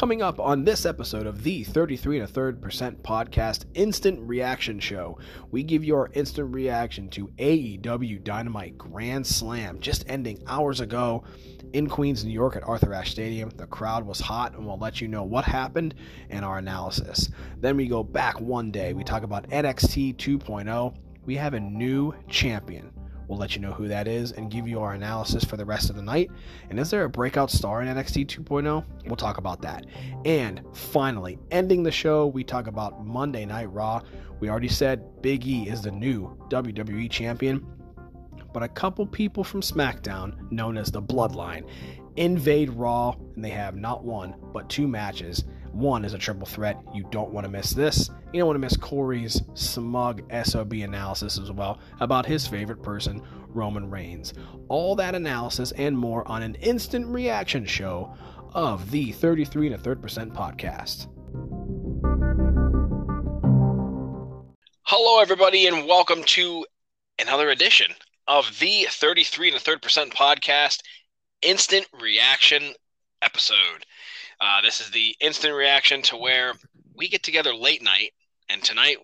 Coming up on this episode of the 33 and a third percent podcast instant reaction show, we give you our instant reaction to AEW Dynamite Grand Slam just ending hours ago in Queens, New York at Arthur Ashe Stadium. The crowd was hot, and we'll let you know what happened and our analysis. Then we go back one day. We talk about NXT 2.0. We have a new champion. We'll let you know who that is and give you our analysis for the rest of the night. And is there a breakout star in NXT 2.0? We'll talk about that. And finally, ending the show, we talk about Monday Night Raw. We already said Big E is the new WWE champion, but a couple people from SmackDown, known as the Bloodline, invade Raw, and they have not one, but two matches. One is a triple threat. You don't want to miss this. You don't want to miss Corey's smug SOB analysis as well about his favorite person, Roman Reigns. All that analysis and more on an instant reaction show of the 33 and a third percent podcast. Hello, everybody, and welcome to another edition of the 33 and a third percent podcast instant reaction episode. Uh, this is the instant reaction to where we get together late night, and tonight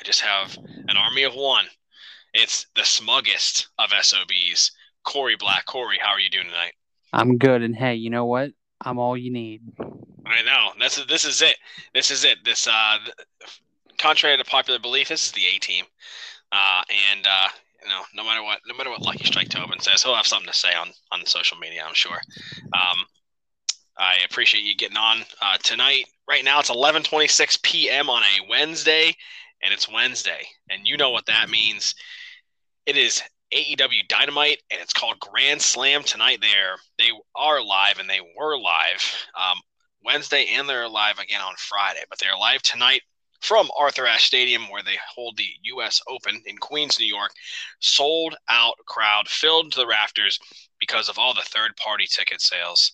I just have an army of one. It's the smuggest of SOBs, Corey Black. Corey, how are you doing tonight? I'm good, and hey, you know what? I'm all you need. I know. This is this is it. This is it. This uh, contrary to popular belief, this is the A team, uh, and uh, you know, no matter what, no matter what Lucky Strike Tobin says, he'll have something to say on on social media. I'm sure. Um, I appreciate you getting on uh, tonight. Right now, it's 11:26 p.m. on a Wednesday, and it's Wednesday, and you know what that means. It is AEW Dynamite, and it's called Grand Slam tonight. There, they are live, and they were live um, Wednesday, and they're live again on Friday. But they're live tonight from Arthur Ashe Stadium, where they hold the U.S. Open in Queens, New York. Sold out crowd, filled to the rafters because of all the third party ticket sales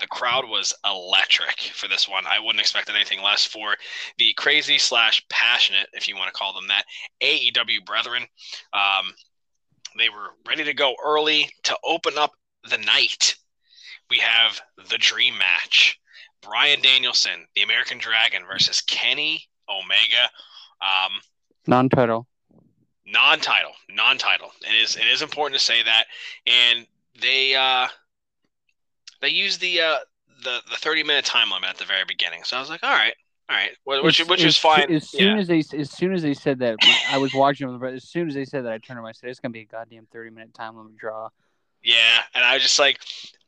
the crowd was electric for this one. I wouldn't expect anything less for the crazy slash passionate, if you want to call them that, AEW brethren. Um, they were ready to go early to open up the night. We have the dream match: Bryan Danielson, the American Dragon, versus Kenny Omega. Um, non-title. Non-title. Non-title. It is. It is important to say that, and they. Uh, they used the uh, the the 30 minute time limit at the very beginning. So I was like, all right, all right, which which is fine. As soon yeah. as they as soon as they said that, I was watching them. But as soon as they said that, I turned to my said, "It's gonna be a goddamn 30 minute time limit draw." Yeah, and I was just like,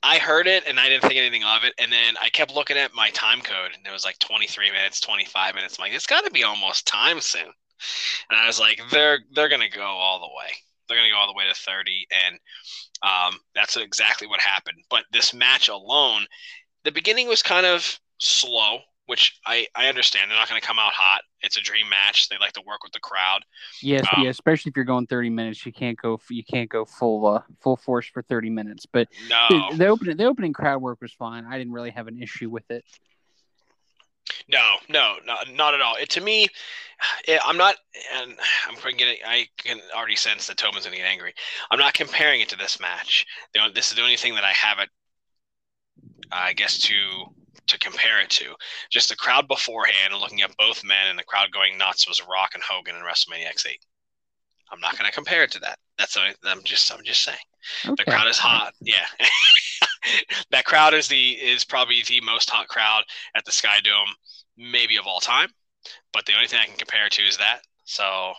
I heard it and I didn't think anything of it, and then I kept looking at my time code, and it was like 23 minutes, 25 minutes. I'm like, it's got to be almost time soon. And I was like, they're they're gonna go all the way. They're gonna go all the way to 30, and um, that's exactly what happened. But this match alone, the beginning was kind of slow, which I, I understand. They're not going to come out hot. It's a dream match. They like to work with the crowd. Yes, um, yeah, especially if you're going 30 minutes, you can't go you can't go full uh, full force for 30 minutes. But no. the, the opening the opening crowd work was fine. I didn't really have an issue with it. No, no, no, not at all. It to me, it, I'm not, and I'm getting. I can already sense that Tobin's gonna get angry. I'm not comparing it to this match. The, this is the only thing that I have it, I guess, to to compare it to. Just the crowd beforehand, looking at both men, and the crowd going nuts was Rock and Hogan in WrestleMania X8. I'm not going to compare it to that. That's i I'm just I'm just saying. Okay. The crowd is hot. Yeah. that crowd is the is probably the most hot crowd at the Sky Dome, maybe of all time. But the only thing I can compare it to is that. So,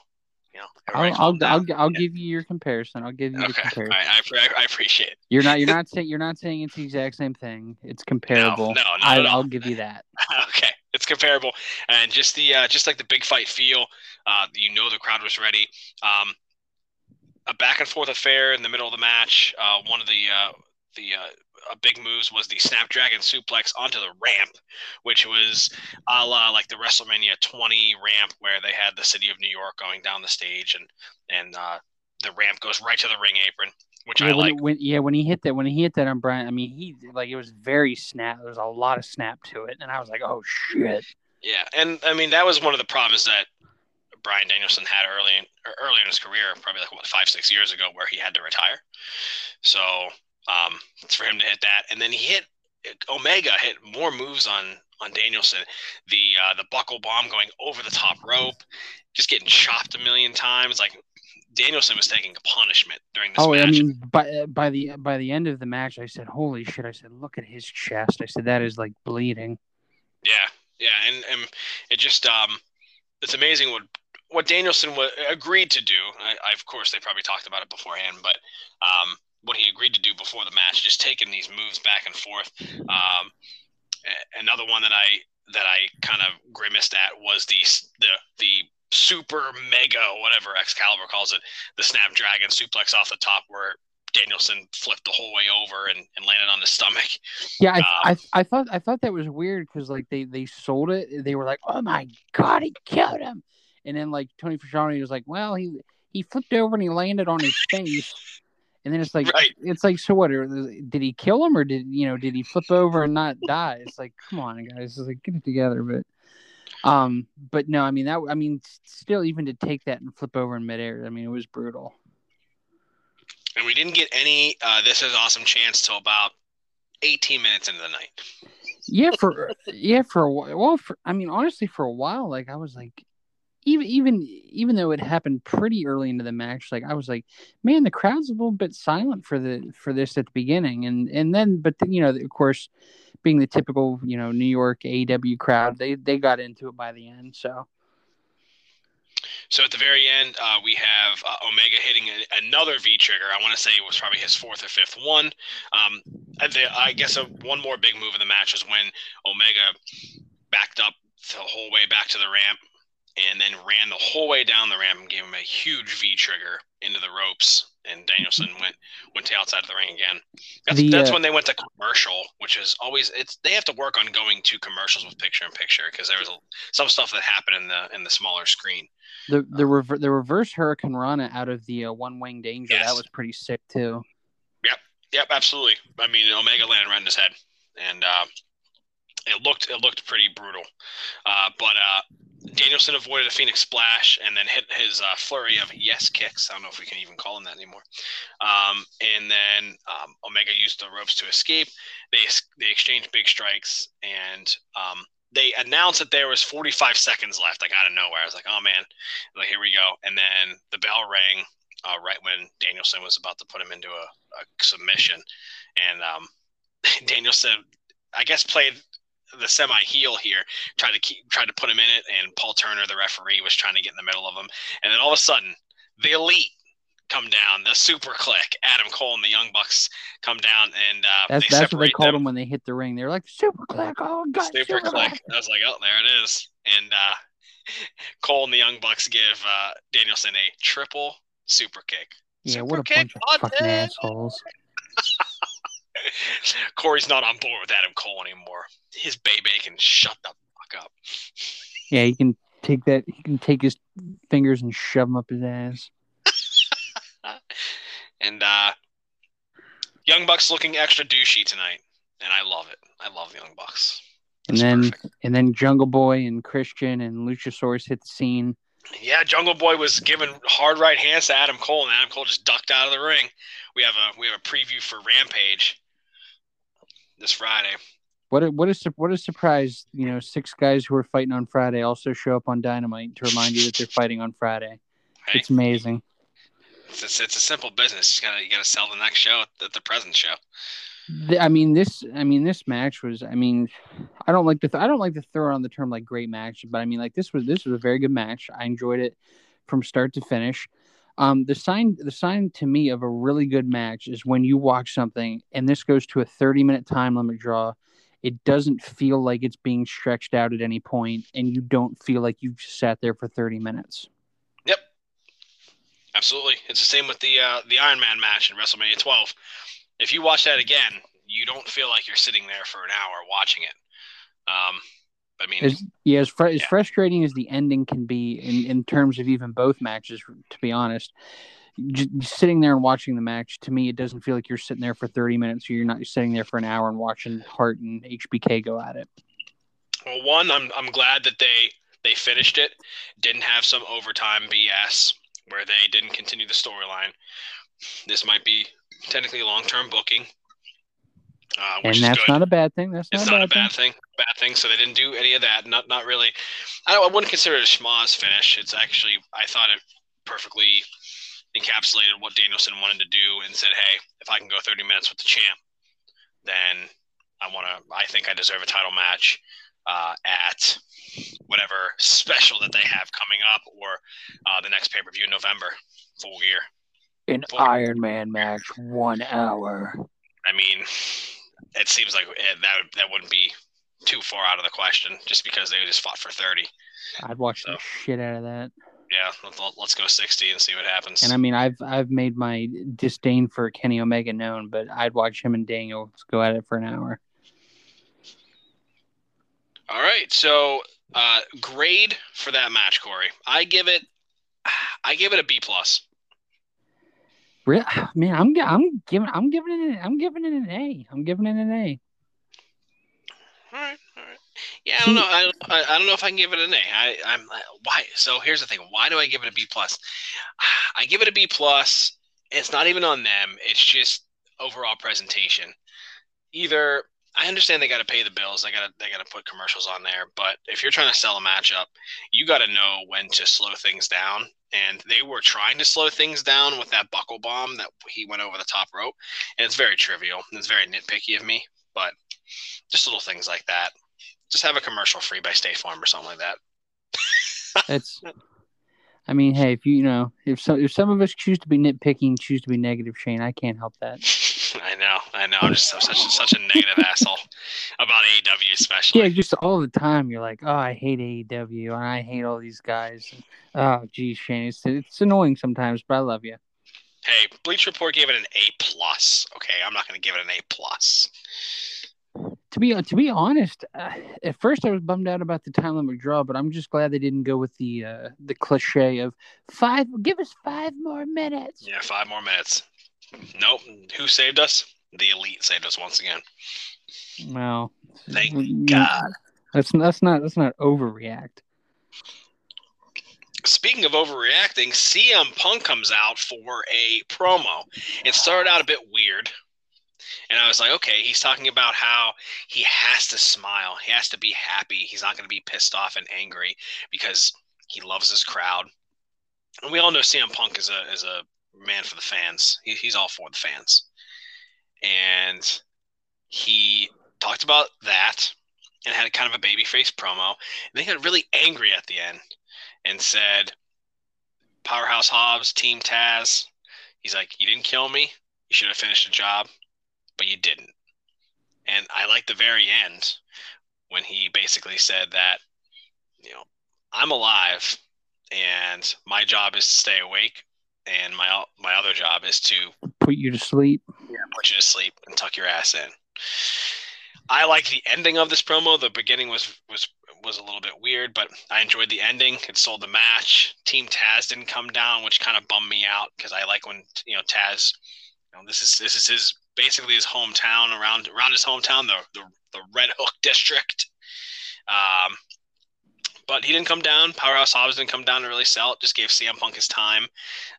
you know, I'll I'll, I'll, I'll yeah. give you your comparison. I'll give you okay. the comparison. I, I, I, appreciate it. You're not you're not saying you're not saying it's the exact same thing. It's comparable. No, no, I, will give you that. okay, it's comparable, and just the uh, just like the big fight feel. Uh, you know, the crowd was ready. Um, a back and forth affair in the middle of the match. Uh, one of the uh, the uh, big moves was the Snapdragon suplex onto the ramp, which was a la like the WrestleMania 20 ramp where they had the city of New York going down the stage and and uh, the ramp goes right to the ring apron. Which yeah, I when, like. When, yeah, when he hit that, when he hit that on Bryan, I mean, he like it was very snap. There was a lot of snap to it, and I was like, "Oh shit!" Yeah, and I mean that was one of the problems that Bryan Danielson had early in, early in his career, probably like what five six years ago, where he had to retire. So um, it's for him to hit that, and then he hit Omega hit more moves on on Danielson. The uh, the buckle bomb going over the top rope, just getting chopped a million times. Like Danielson was taking a punishment during this oh, match. I mean, by by the by the end of the match, I said, "Holy shit!" I said, "Look at his chest." I said, "That is like bleeding." Yeah, yeah, and and it just um, it's amazing what what Danielson w- agreed to do. I, I, of course, they probably talked about it beforehand, but um, what he agreed to do before the match, just taking these moves back and forth. Um, another one that I that I kind of grimaced at was the the the super mega whatever Excalibur calls it, the Snapdragon suplex off the top where Danielson flipped the whole way over and, and landed on his stomach. Yeah, I, um, I, I thought I thought that was weird because like they they sold it. They were like, "Oh my god, he killed him," and then like Tony Schiavone was like, "Well, he he flipped over and he landed on his face." And then it's like, right. it's like, so what? Did he kill him, or did you know? Did he flip over and not die? It's like, come on, guys, it's like get it together. But, um, but no, I mean that. I mean, still, even to take that and flip over in midair, I mean, it was brutal. And we didn't get any. Uh, this is awesome chance till about 18 minutes into the night. Yeah, for yeah, for a while. Well, for I mean, honestly, for a while, like I was like, even even even though it happened pretty early into the match, like I was like, man, the crowd's a little bit silent for the for this at the beginning, and and then but you know of course, being the typical you know New York AEW crowd, they they got into it by the end. So. So at the very end, uh, we have uh, Omega hitting a, another V trigger. I want to say it was probably his fourth or fifth one. Um, the, I guess a, one more big move in the match is when Omega backed up the whole way back to the ramp and then ran the whole way down the ramp and gave him a huge V trigger into the ropes. And Danielson went went to outside of the ring again. That's, the, that's uh, when they went to commercial, which is always it's they have to work on going to commercials with picture in picture because there was a, some stuff that happened in the in the smaller screen. The the rever- the reverse hurricanrana out of the uh, One-Winged Angel yes. that was pretty sick too. Yep, yep, absolutely. I mean, Omega landed right in his head, and uh, it looked it looked pretty brutal. Uh, but uh, Danielson avoided a Phoenix splash and then hit his uh, flurry of yes kicks. I don't know if we can even call them that anymore. Um, and then um, Omega used the ropes to escape. They they exchanged big strikes and um, they announced that there was 45 seconds left. Like out of nowhere, I was like, oh man, like here we go. And then the bell rang uh, right when Danielson was about to put him into a, a submission, and um, Danielson, I guess, played the semi heel here, tried to keep tried to put him in it, and Paul Turner, the referee, was trying to get in the middle of him, and then all of a sudden, the elite come down, the Super Kliq, Adam Cole and the Young Bucks come down, and uh, that's, they that's what they called them. them when they hit the ring. They're like Super Kliq, oh god, Super, Super Kliq. I was like, oh, there it is, and uh, Cole and the Young Bucks give uh, Danielson a triple super kick. Yeah, super what a bunch of fucking assholes. Corey's not on board with Adam Cole anymore. His baby can shut the fuck up. Yeah, he can take that. He can take his fingers and shove them up his ass. and uh, Young Bucks looking extra douchey tonight, and I love it. I love Young Bucks. and then perfect. and then Jungle Boy and Christian and Luchasaurus hit the scene. Yeah, Jungle Boy was giving hard right hands to Adam Cole, and Adam Cole just ducked out of the ring. We have a we have a preview for Rampage this Friday. What a, what a what a surprise! You know, six guys who are fighting on Friday also show up on Dynamite to remind you that they're fighting on Friday. It's amazing. It's, it's, it's a simple business. You gotta you gotta sell the next show at the present show. I mean this. I mean this match was. I mean, I don't like to. Th- I don't like to throw on the term like great match, but I mean like this was this was a very good match. I enjoyed it from start to finish. Um, the sign, the sign to me of a really good match is when you watch something, and this goes to a 30 minute time limit draw. It doesn't feel like it's being stretched out at any point, and you don't feel like you've sat there for 30 minutes. Yep, absolutely. It's the same with the uh, the Iron Man match in WrestleMania 12. If you watch that again, you don't feel like you're sitting there for an hour watching it. Um, I mean, as, yeah, as, fr- yeah. as frustrating as the ending can be in, in terms of even both matches, to be honest, just sitting there and watching the match, to me, it doesn't feel like you're sitting there for 30 minutes. Or you're not sitting there for an hour and watching Hart and HBK go at it. Well, one, I'm, I'm glad that they, they finished it, didn't have some overtime BS where they didn't continue the storyline. This might be technically long term booking. Uh, and that's not a bad thing. That's not, it's a, not bad a bad thing. Bad thing. So they didn't do any of that. Not not really. I, I wouldn't consider it a schmoz finish. It's actually I thought it perfectly encapsulated what Danielson wanted to do and said, hey, if I can go 30 minutes with the champ, then I want to. I think I deserve a title match uh, at whatever special that they have coming up or uh, the next pay per view in November. Full gear. thing. An Full- Iron Man match, one hour. I mean, it seems like that would, that wouldn't be too far out of the question just because they just fought for 30. I'd watch the shit out of that. Yeah, let- let's go 60 and see what happens. And I mean, I've I've made my disdain for Kenny Omega known, but I'd watch him and Daniels go at it for an hour. All right, so uh, grade for that match, Corey. I give it, I give it a B plus. Really, man, I'm I'm giving I'm giving it an, I'm giving it an A. I'm giving it an A. All right, all right. Yeah, I don't know. I, I, I don't know if I can give it an A. I, I'm uh, why. So here's the thing. Why do I give it a B plus? I give it a B plus. It's not even on them. It's just overall presentation. Either I understand they got to pay the bills. They got to they got to put commercials on there. But if you're trying to sell a matchup, you got to know when to slow things down. And they were trying to slow things down with that buckle bomb that he went over the top rope. And it's very trivial. It's very nitpicky of me, but just little things like that. Just have a commercial free by State Farm or something like that. That's. I mean, hey, if you, you know, if some if some of us choose to be nitpicking, choose to be negative, Shane, I can't help that. I know, I know. I'm just such a, such a negative asshole about AEW, especially. Yeah, just all the time. You're like, oh, I hate AEW and I hate all these guys. Oh, geez, Shane, it's it's annoying sometimes, but I love you. Hey, Bleacher Report gave it an A plus. Okay, I'm not going to give it an A plus. To be to be honest, uh, at first I was bummed out about the time limit draw, but I'm just glad they didn't go with the uh, the cliche of five. Give us five more minutes. Yeah, five more minutes. Nope. Who saved us? The Elite saved us once again. Well, Thank mm, God. That's that's not that's not overreact. Speaking of overreacting, CM Punk comes out for a promo. It started out a bit weird. And I was like, okay, he's talking about how he has to smile. He has to be happy. He's not going to be pissed off and angry because he loves his crowd. And we all know CM Punk is a is a man for the fans. He, he's all for the fans. And he talked about that and had a kind of a baby face promo. And then he got really angry at the end and said, Powerhouse Hobbs, Team Taz. He's like, You didn't kill me. You should have finished the job, but you didn't. And I like the very end when he basically said that, you know, I'm alive and my job is to stay awake and my my other job is to Put you to sleep. Yeah, put you to sleep and tuck your ass in. I like the ending of this promo. The beginning was was was a little bit weird, but I enjoyed the ending. It sold the match. Team Taz didn't come down, which kind of bummed me out because I like when you know Taz. You know, this is this is his basically his hometown around around his hometown, the the, the Red Hook district. Um, but he didn't come down. Powerhouse Hobbs didn't come down to really sell it. Just gave CM Punk his time.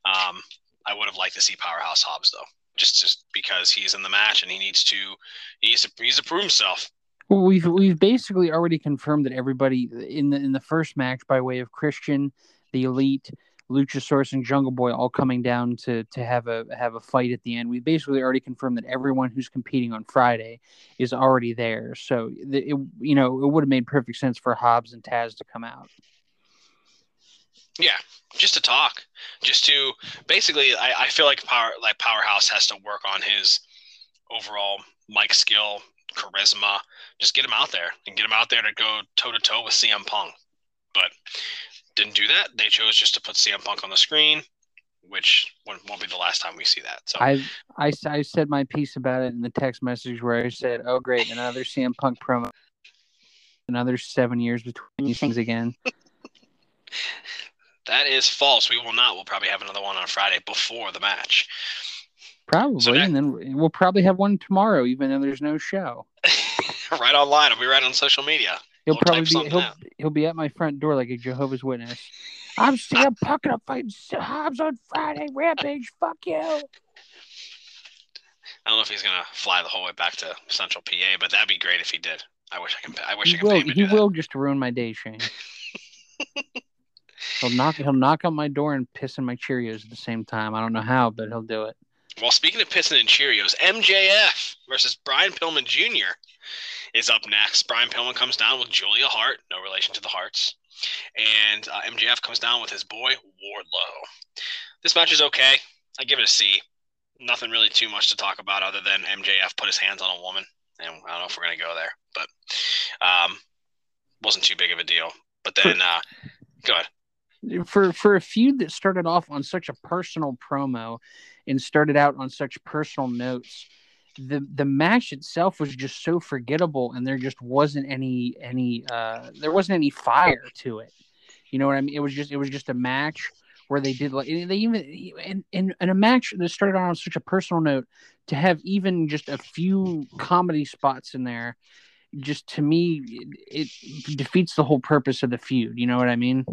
Um, I would have liked to see Powerhouse Hobbs though just just because he's in the match and he needs to he needs to he needs to prove himself. Well, we've we've basically already confirmed that everybody in the in the first match, by way of Christian, the Elite, Luchasaurus, and Jungle Boy, all coming down to to have a have a fight at the end. We basically already confirmed that everyone who's competing on Friday is already there. So it, you know it would have made perfect sense for Hobbs and Taz to come out. Yeah, just to talk, just to basically, I, I feel like power like Powerhouse has to work on his overall mic skill, charisma. Just get him out there and get him out there to go toe to toe with CM Punk. But didn't do that. They chose just to put CM Punk on the screen, which won't, won't be the last time we see that. So I, I I said my piece about it in the text message where I said, "Oh great, another CM Punk promo." Another seven years between these things again. that is false. We will not. We'll probably have another one on Friday before the match. Probably, So that- and then we'll probably have one tomorrow, even though there's no show. right online. It'll be right on social media. He'll probably be he'll, out. he'll be at my front door like a Jehovah's Witness. I'm Punk and I'm fighting Hobbs on Friday. Rampage, fuck you. I don't know if he's gonna fly the whole way back to Central PA, but that'd be great if he did. I wish I can. I wish He I could will. pay him to He do that. will just ruin my day, Shane. he'll knock. He'll knock on my door and piss in my Cheerios at the same time. I don't know how, but he'll do it. Well, speaking of pissing and Cheerios, MJF versus Brian Pillman Jr. is up next. Brian Pillman comes down with Julia Hart, no relation to the Harts, and uh, MJF comes down with his boy Wardlow. This match is okay. I give it a C. Nothing really too much to talk about other than MJF put his hands on a woman, and I don't know if we're gonna go there, but um, wasn't too big of a deal. But then, uh, go ahead. for for a feud that started off on such a personal promo and started out on such personal notes the the match itself was just so forgettable and there just wasn't any any uh there wasn't any fire to it you know what i mean it was just it was just a match where they did like they even in, in a match that started on such a personal note to have even just a few comedy spots in there just to me it, it defeats the whole purpose of the feud you know what i mean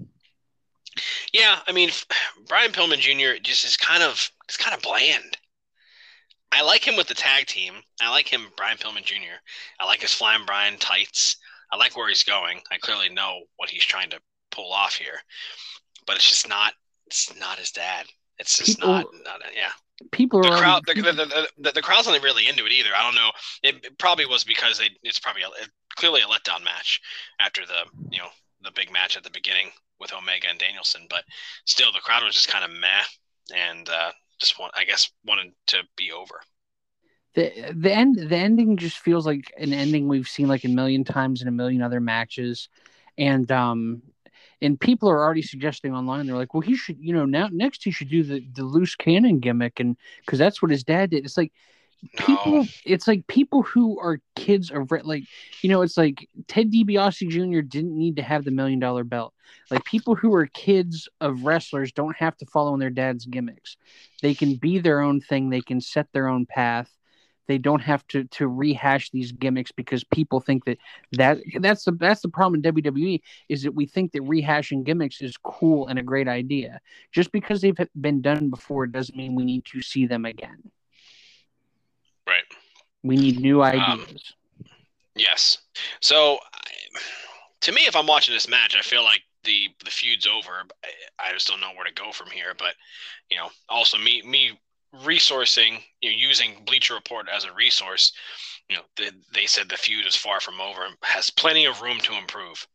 Yeah, I mean, Brian Pillman Jr. just is kind of it's kind of bland. I like him with the tag team. I like him, Brian Pillman Jr. I like his flying Brian tights. I like where he's going. I clearly know what he's trying to pull off here, but it's just not. It's not his dad. It's just People- not. not yeah, people the already- crowd. The, the, the, the, the crowd's not really into it either. I don't know. It, it probably was because they. It's probably a, it, clearly a letdown match after the you know the big match at the beginning with Omega and Danielson, but still the crowd was just kind of meh and uh, just want I guess wanted to be over. the the end the ending just feels like an ending we've seen like a million times in a million other matches and um and people are already suggesting online they're like well he should you know now next he should do the the loose cannon gimmick and because that's what his dad did it's like people No. it's like people who are kids of like you know it's like ted DiBiase jr didn't need to have the million dollar belt. Like people who are kids of wrestlers don't have to follow in their dad's gimmicks. They can be their own thing. They can set their own path. They don't have to to rehash these gimmicks because people think that that that's the that's the problem in WWE is that we think that rehashing gimmicks is cool and a great idea. Just because they've been done before doesn't mean we need to see them again. We need new Um, ideas Yes. So to me, if I'm watching this match, I feel like the the feud's over. I- just don't know where to go from here. But you know, also me me resourcing, you know, using Bleacher Report as a resource. You know, they, they said the feud is far from over, and has plenty of room to improve.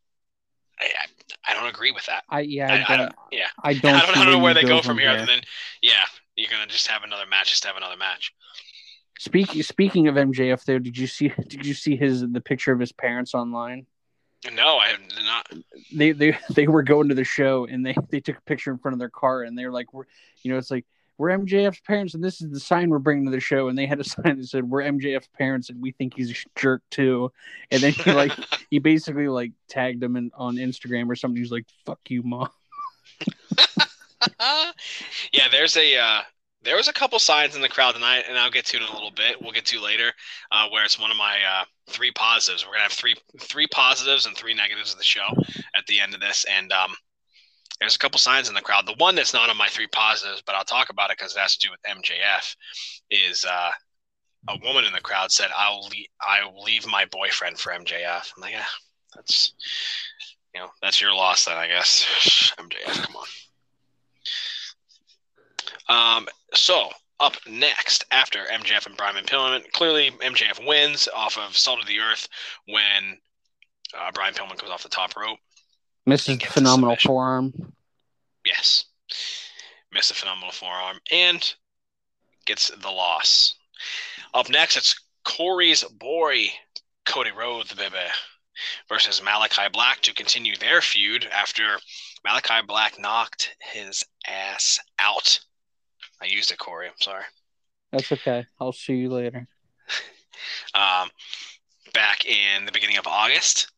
I I, I don't agree with that. I yeah I, I, don't don't. Yeah. I don't I don't, I don't know where they go from here, other than yeah, you're gonna just have another match, just have another match. Speaking speaking of MJF, though, did you see did you see his the picture of his parents online? No, I have not. They they they were going to the show and they they took a picture in front of their car and they were like, we're you know, it's like we're MJF's parents and this is the sign we're bringing to the show and they had a sign that said we're MJF's parents and we think he's a jerk too. And then he like he basically like tagged him in, on Instagram or something. He's like, "Fuck you, mom." yeah, there's a uh, there was a couple signs in the crowd tonight, and I'll get to it in a little bit. We'll get to later, uh, where it's one of my uh, three positives. We're gonna have three three positives and three negatives of the show at the end of this, and um, there's a couple signs in the crowd. The one that's not on my three positives, but I'll talk about it because it has to do with MJF, is uh, a woman in the crowd said, "I'll leave, I'll leave my boyfriend for MJF." I'm like, yeah, that's you know, that's your loss then, I guess. MJF, come on. Um, so up next, after MJF and Brian Pillman, clearly MJF wins off of Salt of the Earth when uh, Brian Pillman goes off the top rope. Misses the phenomenal forearm. Yes, missed a phenomenal forearm and gets the loss. Up next, it's Corey's boy Cody Rhodes, the baby, versus Malachi Black to continue their feud after Malachi Black knocked his ass out. I used it, Corey. I'm sorry. That's okay. I'll see you later. um, back in the beginning of August.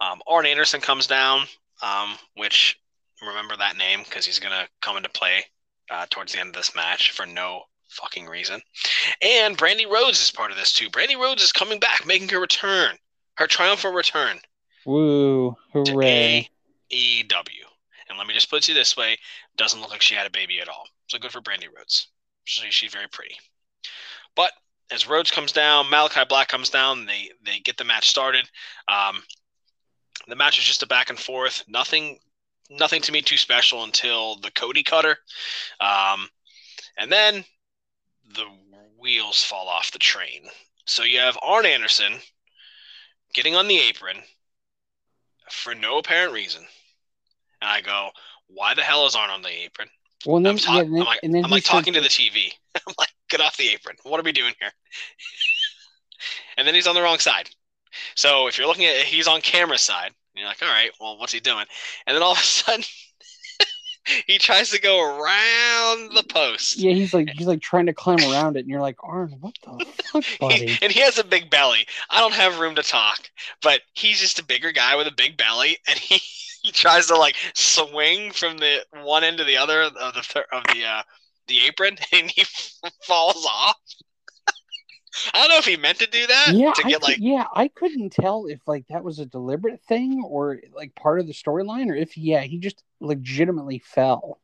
Um, Arn Anderson comes down, um, which remember that name because he's going to come into play uh, towards the end of this match for no fucking reason. And Brandi Rhodes is part of this too. Brandi Rhodes is coming back, making her return, her triumphant return Woo! to Hooray! AEW. And let me just put it to you this way: doesn't look like she had a baby at all. So good for Brandi Rhodes. She, she's very pretty. But as Rhodes comes down, Malachi Black comes down. They they get the match started. Um, the match is just a back and forth. Nothing nothing to me too special until the Cody cutter, um, and then the wheels fall off the train. So you have Arn Anderson getting on the apron for no apparent reason, and I go, "Why the hell is Arn on the apron?" Well, and then, I'm, ta- yeah, and then, I'm like, and then I'm like talking to the TV. I'm like, get off the apron. What are we doing here? and then he's on the wrong side. So if you're looking at he's on camera side, you're like, all right, well, what's he doing? And then all of a sudden, he tries to go around the post. Yeah, he's like he's like trying to climb around it, and you're like, Arn, what the fuck, buddy? He- and he has a big belly. I don't have room to talk, but he's just a bigger guy with a big belly, and he, he tries to like swing from the one end to the other of the of the uh, the apron, and he falls off. I don't know if he meant to do that yeah, to get like yeah, I couldn't tell if like that was a deliberate thing or like part of the storyline, or if yeah, he just legitimately fell.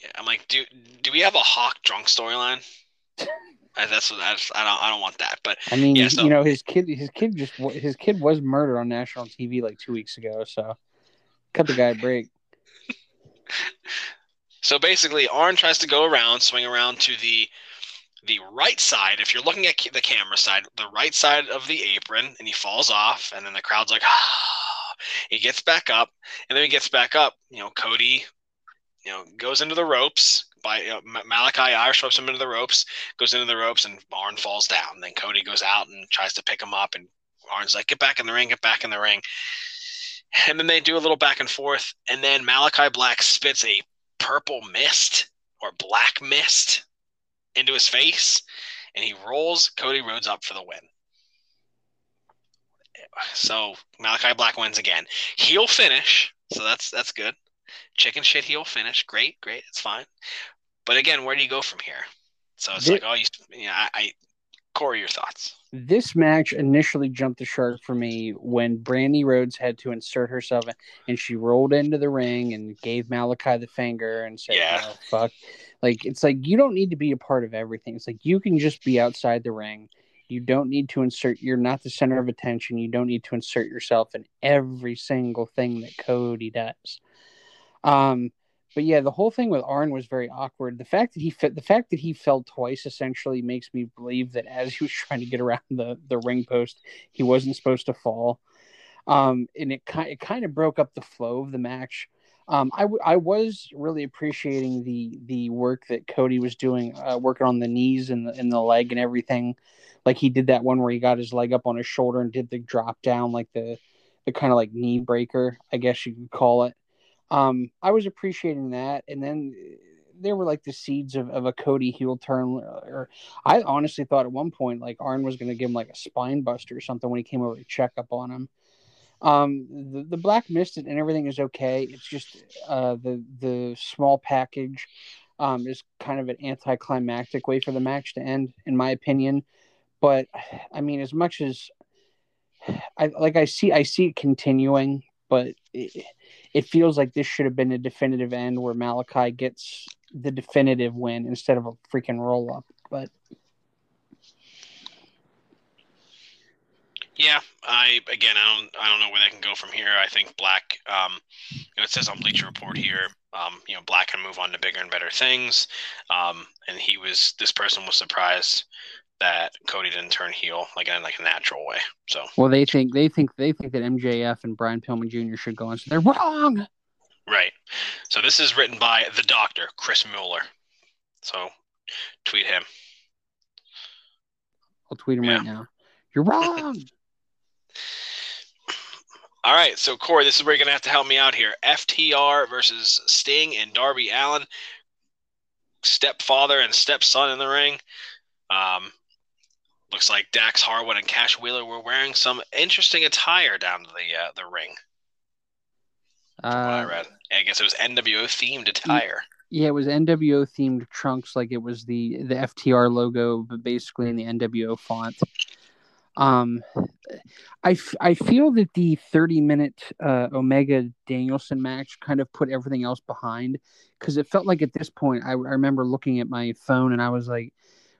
Yeah, I'm like, do do we have a hawk drunk storyline? That's what that's, I don't I don't want that, but I mean, Yeah, so- you know, his kid, his kid just his kid was murdered on national TV like two weeks ago, so cut the guy a break. So basically, Arn tries to go around, swing around to the the right side. If you're looking at the camera side, the right side of the apron, and he falls off, and then the crowd's like, ah. He gets back up, and then he gets back up. You know, Cody, you know, goes into the ropes. By you know, Ma- Malachi Irish ropes him into the ropes, goes into the ropes, and Arn falls down. Then Cody goes out and tries to pick him up, and Arn's like, "Get back in the ring, get back in the ring." And then they do a little back and forth, and then Malachi Black spits a purple mist or black mist into his face, and he rolls Cody Rhodes up for the win. So Malachi Black wins again. Heel finish, so that's that's good. Chicken shit heel finish, great, great, it's fine. But again, where do you go from here? So it's Thi- like, oh, you, yeah, I, I, Corey, your thoughts? This match initially jumped the shark for me when Brandi Rhodes had to insert herself and she rolled into the ring and gave Malachi the finger and said, Yeah. "Oh fuck!" Like it's like you don't need to be a part of everything. It's like you can just be outside the ring. You don't need to insert. You're not the center of attention. You don't need to insert yourself in every single thing that Cody does. Um, but yeah, the whole thing with Arn was very awkward. The fact that he fit, the fact that he fell twice essentially makes me believe that as he was trying to get around the the ring post, he wasn't supposed to fall. Um, and it kind it kind of broke up the flow of the match. Um, I, w- I was really appreciating the the work that Cody was doing, uh, working on the knees and the and the leg and everything. Like he did that one where he got his leg up on his shoulder and did the drop down, like the the kind of like knee breaker, I guess you could call it. Um, I was appreciating that, and then there were like the seeds of, of a Cody heel turn. Or I honestly thought at one point like Arn was going to give him like a spine buster or something when he came over to check up on him. Um, the, the black mist and everything is okay. It's just uh, the the small package um, is kind of an anticlimactic way for the match to end, in my opinion. But I mean, as much as I like, I see I see it continuing, but it, it feels like this should have been a definitive end where Malachi gets the definitive win instead of a freaking roll up. But Yeah, I again, I don't, I don't know where they can go from here. I think Black, um, you know, it says on Bleacher Report here, um, you know, Black can move on to bigger and better things. Um, and he was, this person was surprised that Cody didn't turn heel like in like a natural way. So well, they think they think they think that MJF and Brian Pillman Jr. should go on. So they're wrong. right. So this is written by the Doctor Chris Mueller. So tweet him. I'll tweet him Yeah. right now. You're wrong. All right, so Corey, this is where you're gonna have to help me out here. FTR versus Sting and Darby Allin, stepfather and stepson in the ring. Um, looks like Dax Harwood and Cash Wheeler were wearing some interesting attire down to the uh, the ring. What I Uh, read, I guess it was NWO themed attire. yeah, it was NWO themed trunks, like it was the the FTR logo, but basically in the NWO font. Um, I, f- I feel that the 30 minute uh, Omega Danielson match kind of put everything else behind because it felt like at this point I, I remember looking at my phone and I was like,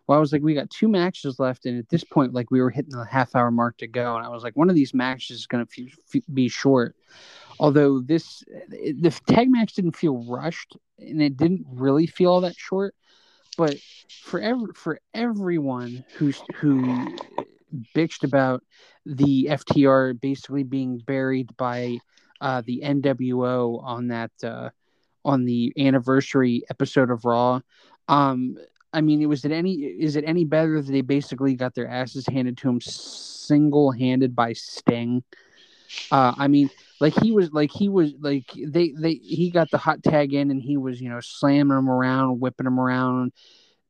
Well, I was like, we got two matches left, and at this point, like we were hitting the half hour mark to go, and I was like, one of these matches is going to f- be short. Although this, the tag match didn't feel rushed, and it didn't really feel all that short. But for every, for everyone who's who bitched about the FTR basically being buried by uh, the NWO on that uh, on the anniversary episode of Raw. Um, I mean, it was it any is it any better that they basically got their asses handed to them single handed by Sting? Uh, I mean, like he was like he was like they they he got the hot tag in and he was you know slamming them around, whipping them around,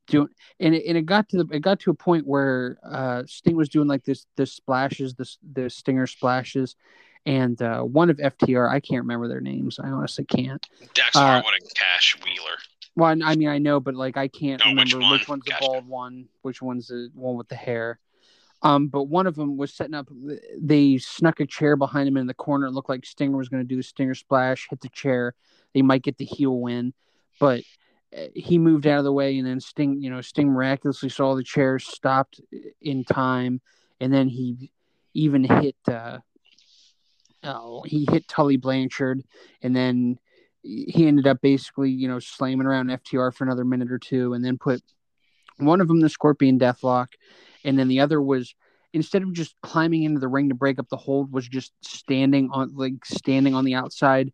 doing and it, and it got to the it got to a point where uh, Sting was doing like this this splashes this the Stinger splashes, and uh, one of FTR I can't remember their names I honestly can't. Dax uh, and Cash Wheeler. Well, I mean I know, but like I can't remember which, one? which one's gotcha. the bald one, which one's the one with the hair. Um, but one of them was setting up. They snuck a chair behind him in the corner. It looked like Stinger was going to do the Stinger splash, hit the chair. They might get the heel win, but uh, he moved out of the way, and then Sting, you know, Sting miraculously saw the chair stopped in time, and then he even hit. Uh, oh, he hit Tully Blanchard, and then he ended up basically, you know, slamming around FTR for another minute or two, and then put one of them the Scorpion Deathlock, and then the other was instead of just climbing into the ring to break up the hold, was just standing on like standing on the outside,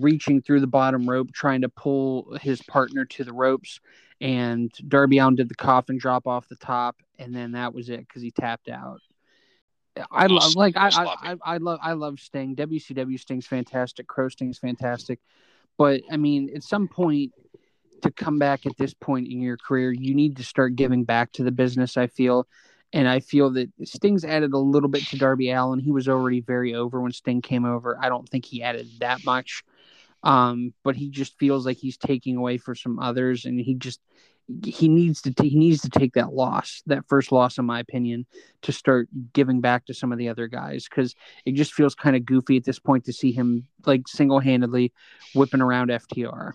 reaching through the bottom rope, trying to pull his partner to the ropes. And Darby Allin did the coffin drop off the top, and then that was it because he tapped out. I love like I, I, I I love I love Sting. WCW Sting's fantastic. Crow Sting's fantastic. But I mean, at some point, to come back at this point in your career, you need to start giving back to the business. I feel, and I feel that Sting's added a little bit to Darby Allin. He was already very over when Sting came over. I don't think he added that much, um, but he just feels like he's taking away for some others, and he just he needs to t- he needs to take that loss, that first loss, in my opinion, to start giving back to some of the other guys because it just feels kind of goofy at this point to see him like single handedly whipping around FTR.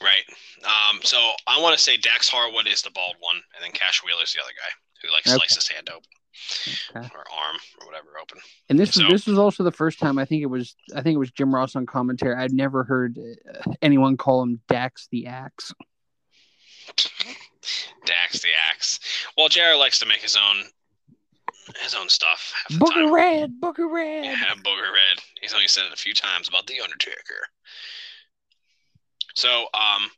Right. Um, so I want to say Dax Harwood is the bald one, and then Cash Wheeler is the other guy who like sliced his hand open. Okay. Or arm or whatever open. And this so, was this was also the first time I think it was I think it was Jim Ross on commentary. I'd never heard uh, anyone call him Dax the Axe. Dax the Axe. Well, Jared likes to make his own his own stuff. Booger Red, Booger Red. Yeah, Booger Red. He's only said it a few times about the Undertaker. So, um,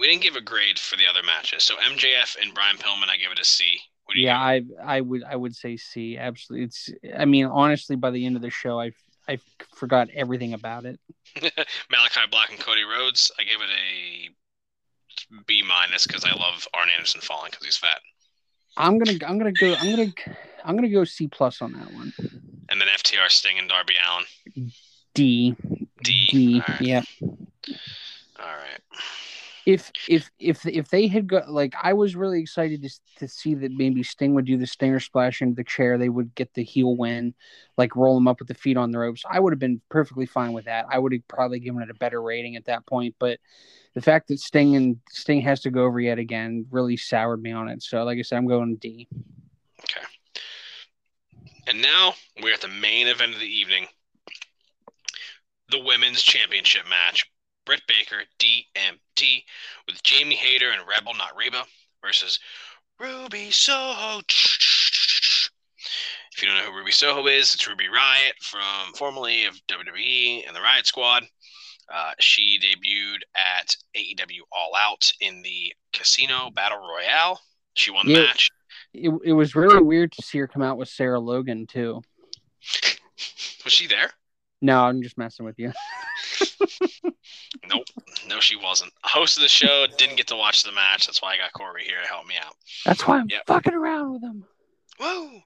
we didn't give a grade for the other matches. So MJF and Brian Pillman, I give it a C. yeah, I I would I would say C. Absolutely, it's. I mean, honestly, by the end of the show, I I forgot everything about it. Malachi Black and Cody Rhodes, I gave it a B minus because I love Arn Anderson falling because he's fat. I'm gonna I'm gonna go I'm gonna I'm gonna go C plus on that one. And then FTR Sting and Darby Allin. D. D. D. All right. Yeah. All right. If if if if they had got like I was really excited to to see that maybe Sting would do the Stinger splash into the chair, they would get the heel win, like roll him up with the feet on the ropes. I would have been perfectly fine with that. I would have probably given it a better rating at that point, but the fact that Sting and Sting has to go over yet again really soured me on it. So like I said, I'm going D. Okay. And now we're at the main event of the evening the women's championship match. Britt Baker, DMD, with Jamie Hayter and Rebel Not Reba versus Ruby Soho. If you don't know who Ruby Soho is, it's Ruby Riot from formerly of WWE and the Riot Squad. Uh, she debuted at AEW All Out in the Casino Battle Royale. She won the yeah, match. It, it was really weird to see her come out with Sarah Logan too. was she there? No, I'm just messing with you. nope. No, she wasn't. Host of the show didn't get to watch the match. That's why I got Corey here to help me out. That's why I'm yep. fucking around with him. Whoa.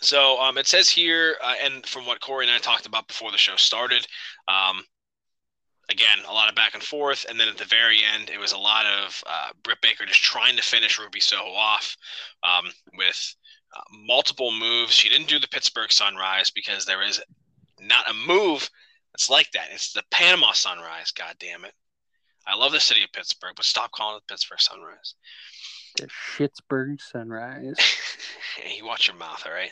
So um, it says here, uh, and from what Corey and I talked about before the show started, um, again, a lot of back and forth. And then at the very end, it was a lot of uh, Britt Baker just trying to finish Ruby Soho off um, with uh, multiple moves. She didn't do the Pittsburgh Sunrise because there is not a move that's like that. It's the Panama Sunrise. God damn it! I love the city of Pittsburgh, but stop calling it Pittsburgh Sunrise. The Schittsburg Sunrise. hey, you watch your mouth, all right?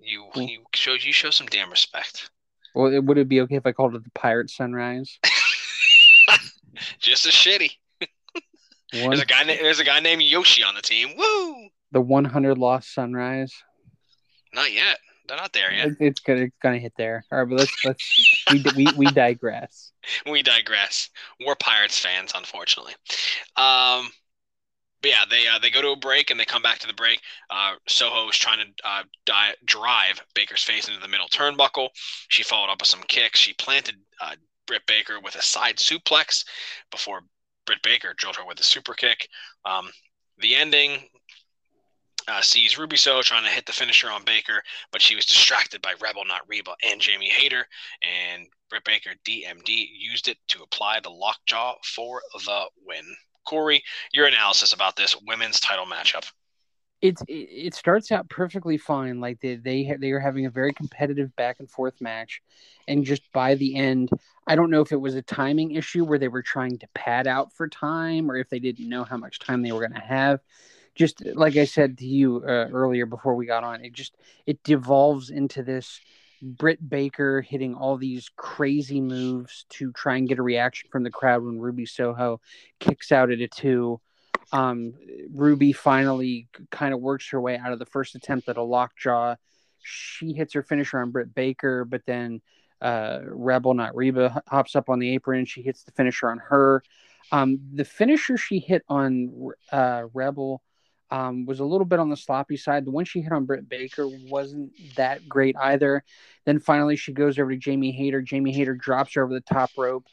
You hmm. you show you show some damn respect. Well, it, would it be okay if I called it the Pirate Sunrise? Just as shitty. One, There's a guy. There's a guy named Yoshi on the team. Woo! the 100 lost Sunrise. Not yet. They're not there yet. It, it's gonna it's gonna hit there. All right, but let's let's we we, we digress. we digress. We're Pirates fans, unfortunately. Um, but yeah, they uh, they go to a break and they come back to the break. Uh, Soho is trying to uh, di- drive Baker's face into the middle turnbuckle. She followed up with some kicks. She planted uh, Britt Baker with a side suplex before Britt Baker drilled her with a super kick. Um, the ending uh, sees Ruby Soho trying to hit the finisher on Baker, but she was distracted by Rebel, not Reba, and Jamie Hayter. And Britt Baker, DMD, used it to apply the lockjaw for the win. Corey, your analysis about this women's title matchup. It, it starts out perfectly fine. Like they they they are having a very competitive back and forth match, and just by the end, I don't know if it was a timing issue where they were trying to pad out for time, or if they didn't know how much time they were going to have. Just like I said to you uh, earlier before we got on, it just it devolves into this Britt Baker hitting all these crazy moves to try and get a reaction from the crowd when Ruby Soho kicks out at a two. Um, Ruby finally kind of works her way out of the first attempt at a lockjaw. She hits her finisher on Britt Baker, but then uh, Rebel, not Reba, hops up on the apron. And she hits the finisher on her. Um, the finisher she hit on uh, Rebel um, was a little bit on the sloppy side. The one she hit on Britt Baker wasn't that great either. Then finally she goes over to Jamie Hayter. Jamie Hayter drops her over the top rope.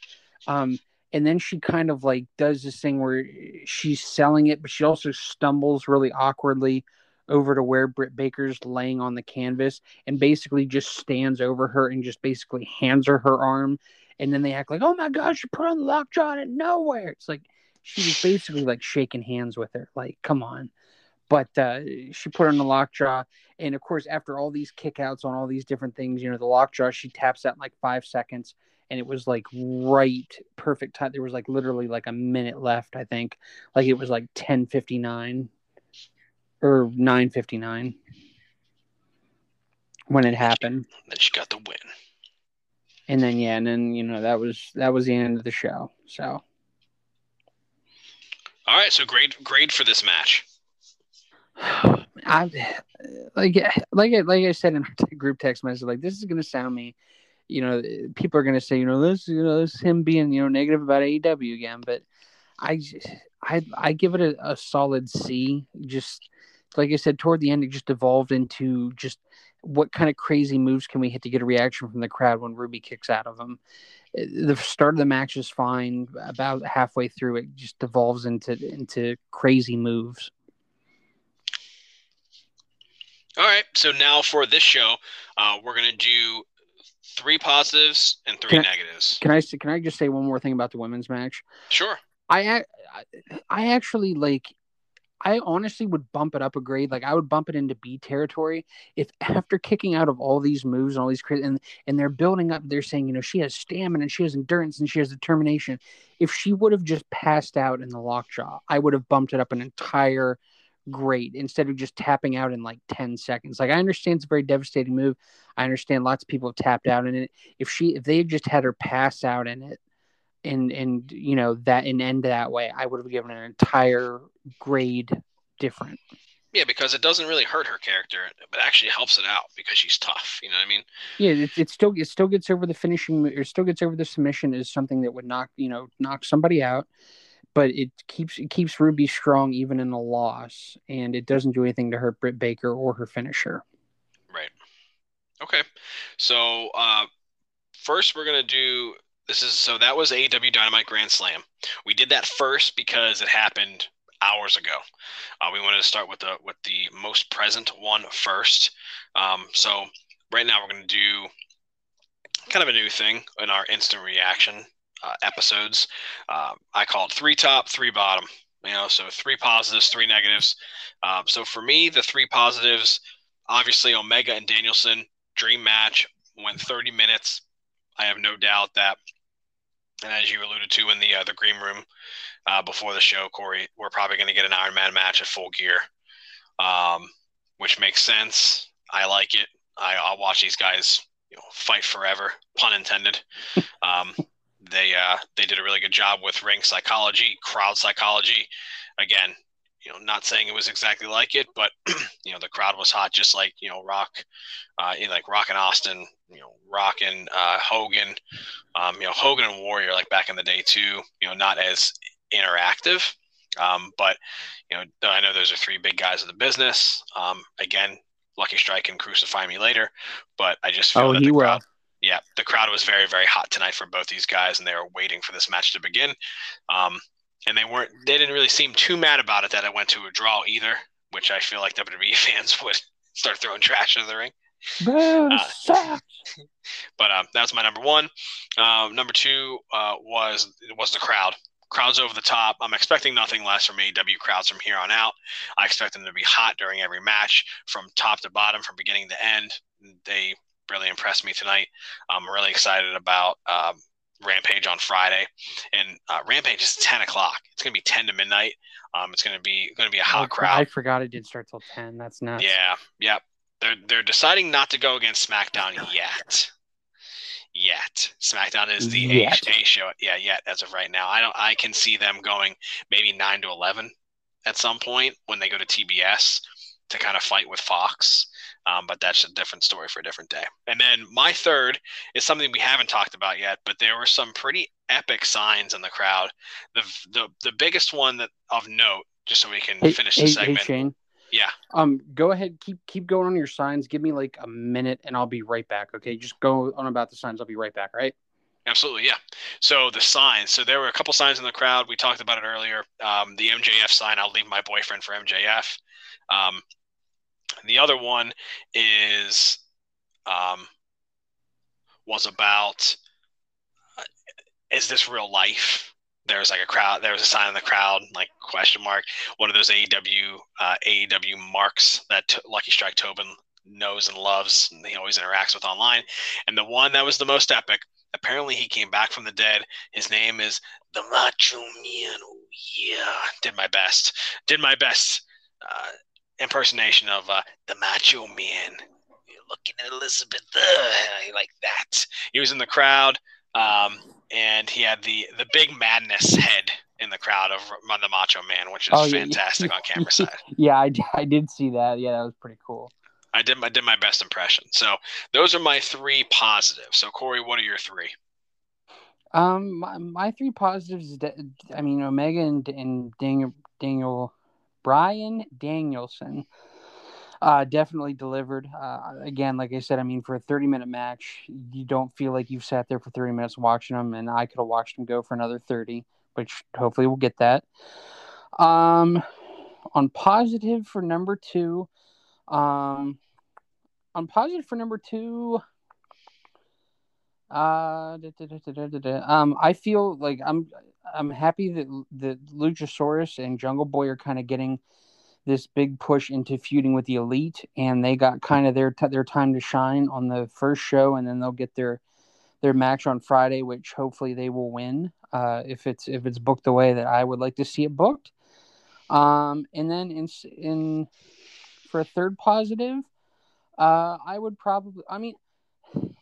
Um, and then she kind of like does this thing where she's selling it, but she also stumbles really awkwardly over to where Britt Baker's laying on the canvas and basically just stands over her and just basically hands her her arm. And then they act like, oh my gosh, you put on the lockjaw out of nowhere. It's like she was basically like shaking hands with her. Like, come on but uh, she put on the lockjaw. And of course, after all these kickouts on all these different things, you know, the lockjaw, she taps out in like five seconds. And it was like right perfect time. There was like literally like a minute left, I think. Like it was like 1059 or 959 when it happened. Then she got the win. And then yeah, and then you know that was that was the end of the show. So All right, so grade grade for this match. I like like I, like I said in our group text message, like this is gonna sound me. You know, people are gonna say, you know, this you know, this is him being you know negative about AEW again, but I I I give it a, a solid C. Just like I said, toward the end, it just evolved into just what kind of crazy moves can we hit to get a reaction from the crowd when Ruby kicks out of them. The start of the match is fine. About halfway through, it just devolves into into crazy moves. All right, so now for this show, uh, we're gonna do three positives and three Can I- negatives. Can I can I just say one more thing about the women's match? Sure. I I actually like I honestly would bump it up a grade. Like I would bump it into B territory if after kicking out of all these moves and all these and and they're building up. They're saying you know she has stamina and she has endurance and she has determination. If she would have just passed out in the lockjaw, I would have bumped it up an entire grade instead of just tapping out in like 10 seconds. Like I understand it's a very devastating move. I understand lots of people have tapped out in it. If she if they had just had her pass out in it and and you know that and end that way, I would have given an entire grade different. Yeah, because it doesn't really hurt her character, but actually helps it out because she's tough. You know what I mean? Yeah, it, it still it still gets over the finishing or still gets over the submission is something that would knock you know knock somebody out, but it keeps it keeps Ruby strong even in a loss, and it doesn't do anything to hurt Britt Baker or her finisher. Right. Okay. So uh, first, we're gonna do this is so that was AEW Dynamite Grand Slam. We did that first because it happened hours ago. Uh, we wanted to start with the with the most present one first. Um, so right now we're gonna do kind of a new thing in our instant reaction uh, episodes. Uh, I call it three top, three bottom. You know, so three positives, three negatives. Um, so for me, the three positives, obviously Omega and Danielson, dream match, went 30 minutes. I have no doubt that And as you alluded to in the uh, the green room uh, before the show, Corey, we're probably going to get an Iron Man match at Full Gear, um, which makes sense. I like it. I, I'll watch these guys you know, fight forever, pun intended. Um, they uh, they did a really good job with ring psychology, crowd psychology. Again, you know, not saying it was exactly like it, but you know, the crowd was hot, just like you know, Rock, uh, you know like Rock and Austin, you know, Rock and uh, Hogan, um, you know, Hogan and Warrior, like back in the day too. You know, not as interactive, um, but you know, I know those are three big guys of the business. Um, again, Lucky Strike can crucify me later, but I just feel Oh, that he the crowd, yeah, the crowd was very, very hot tonight for both these guys, and they were waiting for this match to begin. Um, and they weren't, they didn't really seem too mad about it that it went to a draw either, which I feel like WWE fans would start throwing trash into the ring. Uh. But um, was my number one. Um, number two uh, was was the crowd. Crowds over the top. I'm expecting nothing less from AEW crowds from here on out. I expect them to be hot during every match, from top to bottom, from beginning to end. They really impressed me tonight. I'm really excited about um, Rampage on Friday, and uh, Rampage is 10 o'clock. It's gonna be 10 to midnight. Um, it's gonna be gonna be a hot Oh, crowd. I forgot it didn't start till ten. That's nuts. Yeah, yep. They're they're deciding not to go against SmackDown yet. Yet SmackDown is the Yet. A show. Yeah, yet as of right now, I don't. I can see them going maybe nine to eleven at some point when they go to TBS to kind of fight with Fox. Um, but that's a different story for a different day. And then my third is something we haven't talked about yet, but there were some pretty epic signs in the crowd. The the the biggest one that of note, just so we can Hey, finish hey, the hey, segment. Shane. Yeah. Um, go ahead. Keep keep going on your signs. Give me like a minute, and I'll be right back. Okay, just go on about the signs. I'll be right back. Right. Absolutely, yeah. So the signs. So there were a couple signs in the crowd. We talked about it earlier. Um, the MJF sign. I'll leave my boyfriend for MJF. Um, the other one is um, was about uh, is this real life? There was like a crowd. There was a sign in the crowd, like question mark. One of those AEW uh, AEW marks that T- Lucky Strike Tobin knows and loves. And he always interacts with online. And the one that was the most epic apparently he came back from the dead. His name is the Macho Man. Oh yeah, did my best. Did my best uh, impersonation of uh, the Macho Man. You're looking at Elizabeth uh, like that. He was in the crowd, um, and he had the the big madness head in the crowd of the Macho Man, which is Oh, yeah, yeah. fantastic on camera side. Yeah, I, I did see that. Yeah, that was pretty cool. I did I did my best impression. So those are my three positives. So Corey, what are your three? Um, my, my three positives. I mean, Omega and, and Daniel Daniel Bryan Danielson. Uh, definitely delivered. Uh, again, like I said, I mean, for a 30 minute match, you don't feel like you've sat there for 30 minutes watching them, and I could have watched them go for another 30, which hopefully we'll get that. Um, on positive for number two, um, on positive for number two, uh, da, da, da, um, I feel like I'm I'm happy that that Luchasaurus and Jungle Boy are kind of getting this big push into feuding with the elite, and they got kind of their their time to shine on the first show, and then they'll get their their match on Friday, which hopefully they will win uh, if it's if it's booked the way that I would like to see it booked. Um, and then in in for a third positive, uh, I would probably I mean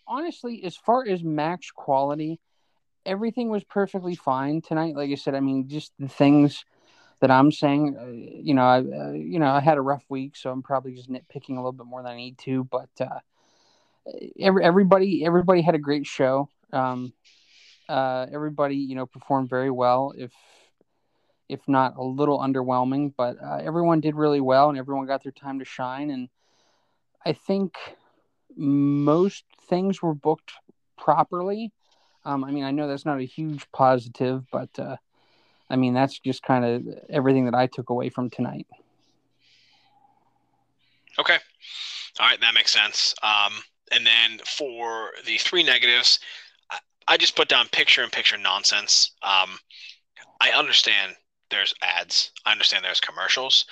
honestly, as far as match quality, everything was perfectly fine tonight. Like I said, I mean, just the things that I'm saying, uh, you know, I, uh, you know, I had a rough week, so I'm probably just nitpicking a little bit more than I need to. But uh, every, everybody, everybody had a great show. Um, uh, everybody, you know, performed very well. If if not a little underwhelming, but uh, everyone did really well, and everyone got their time to shine. And I think most things were booked properly. Um, I mean, I know that's not a huge positive, but uh, I mean that's just kind of everything that I took away from tonight. Okay. All right, that makes sense. Um, and then for the three negatives, I, I just put down picture in picture nonsense. Um, I understand there's ads. I understand there's commercials,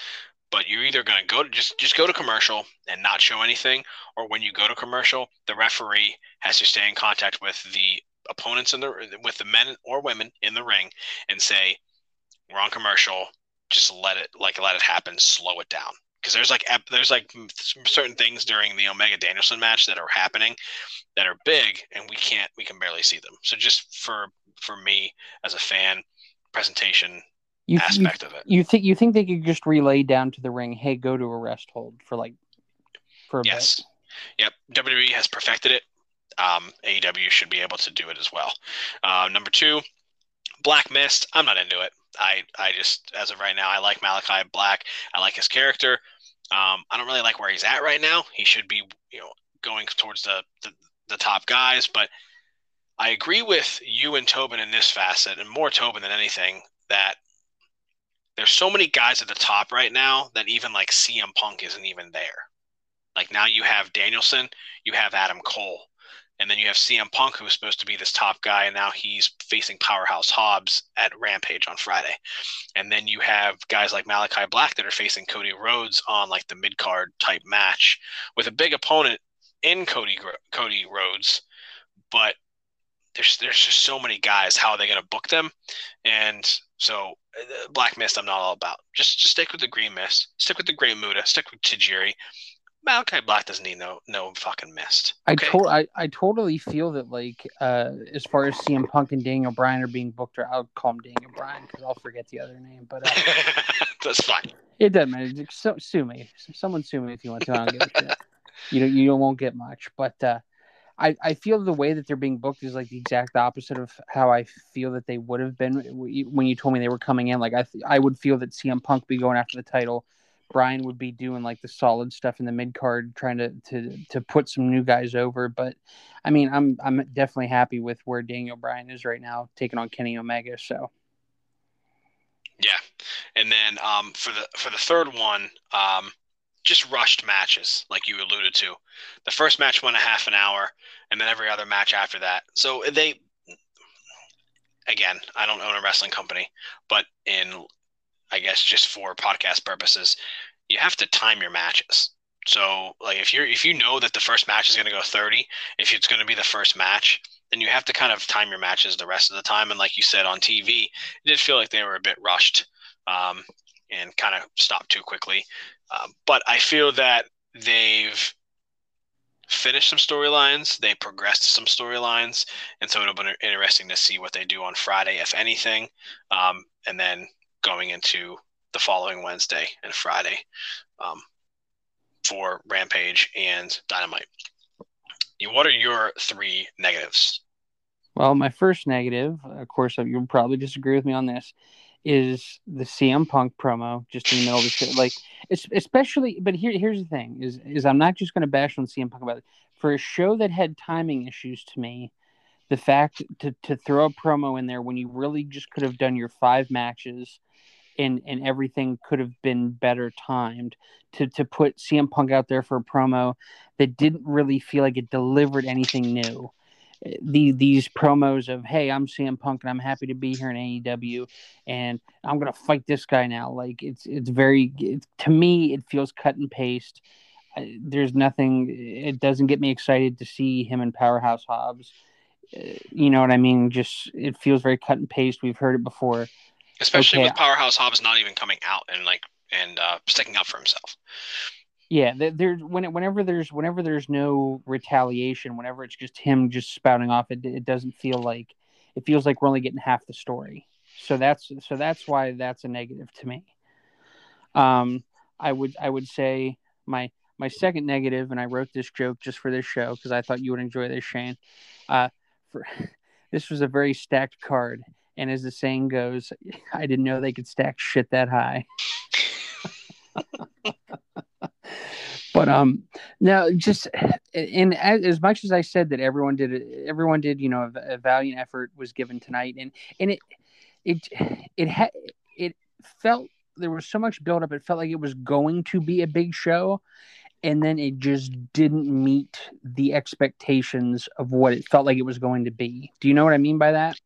but you're either going to go to just just go to commercial and not show anything, or when you go to commercial, the referee has to stay in contact with the opponents in the with the men or women in the ring and say, "We're on commercial. Just let it like let it happen. Slow it down." Because there's like there's like certain things during the Omega Danielson match that are happening that are big, and we can't we can barely see them. So just for for me as a fan, presentation you, aspect you, of it. You think you think they could just relay down to the ring, hey, go to a rest hold for like for a yes. Bit. Yep. WWE has perfected it. Um, AEW should be able to do it as well. Uh, number two, Black Mist. I'm not into it. I I just as of right now, I like Malachi Black. I like his character. Um, I don't really like where he's at right now. He should be, you know, going towards the, the, the top guys. But I agree with you and Tobin in this facet, and more Tobin than anything, that there's so many guys at the top right now that even like CM Punk isn't even there. Like now you have Danielson, you have Adam Cole, and then you have CM Punk, who was supposed to be this top guy, and now he's facing Powerhouse Hobbs at Rampage on Friday. And then you have guys like Malachi Black that are facing Cody Rhodes on like the mid card type match with a big opponent in Cody Cody Rhodes, but there's there's just so many guys. How are they going to book them? And so uh, Black Mist, I'm not all about. Just just stick with the Green Mist, stick with the Great Muta, stick with Tajiri. Malachi Black doesn't need no no fucking mist. Okay? I, to- I I totally feel that like uh as far as CM Punk and Daniel Bryan are being booked, or I'll call him Daniel Bryan because I'll forget the other name. But uh, that's fine. It doesn't matter. So, sue me. Someone sue me if you want to. I don't give a shit. You know you won't get much, but uh, I I feel the way that they're being booked is like the exact opposite of how I feel that they would have been when you told me they were coming in. Like I I would feel that CM Punk be going after the title Bryan would be doing like the solid stuff in the mid card, trying to to to put some new guys over. But I mean, I'm I'm definitely happy with where Daniel Bryan is right now, taking on Kenny Omega. So yeah, and then um, for the for the third one, um, just rushed matches, like you alluded to. The first match went a half an hour, and then every other match after that. So they, again, I don't own a wrestling company, but in I guess just for podcast purposes, you have to time your matches. So like if you're if you know that the first match is going to go 30, if it's going to be the first match, then you have to kind of time your matches the rest of the time. And like you said on TV, it did feel like they were a bit rushed um, and kind of stopped too quickly. Um, but I feel that they've finished some storylines, they progressed some storylines, and so it'll be interesting to see what they do on Friday, if anything. Um, and then going into the following Wednesday and Friday um, for Rampage and Dynamite. What are your three negatives? Well, my first negative, of course, you'll probably disagree with me on this, is the CM Punk promo just in the middle of the show. Like, it's especially, but here, here's the thing: is is I'm not just going to bash on CM Punk about it. For a show that had timing issues, to me, the fact to to throw a promo in there when you really just could have done your five matches and and everything could have been better timed to to put CM Punk out there for a promo that didn't really feel like it delivered anything new. The, these promos of hey I'm CM Punk and I'm happy to be here in AEW and I'm gonna fight this guy now like it's it's very it's, to me it feels cut and paste. There's nothing it doesn't get me excited to see him in Powerhouse Hobbs. Uh, you know what I mean? Just it feels very cut and paste. We've heard it before especially okay. with Powerhouse Hobbs not even coming out and like and uh, sticking up for himself. Yeah, there's when whenever there's whenever there's no retaliation, whenever it's just him just spouting off, it it doesn't feel like it feels like we're only getting half the story. So that's so that's why that's a negative to me. Um, I would I would say my my second negative, and I wrote this joke just for this show because I thought you would enjoy this, Shane. Uh, for this was a very stacked card, and as the saying goes, I didn't know they could stack shit that high. but um now just and as, much as i said that everyone did everyone did you know a, a, valiant effort was given tonight and and it it it had it felt there was so much buildup it felt like it was going to be a big show and then it just didn't meet the expectations of what it felt like it was going to be do you know what i mean by that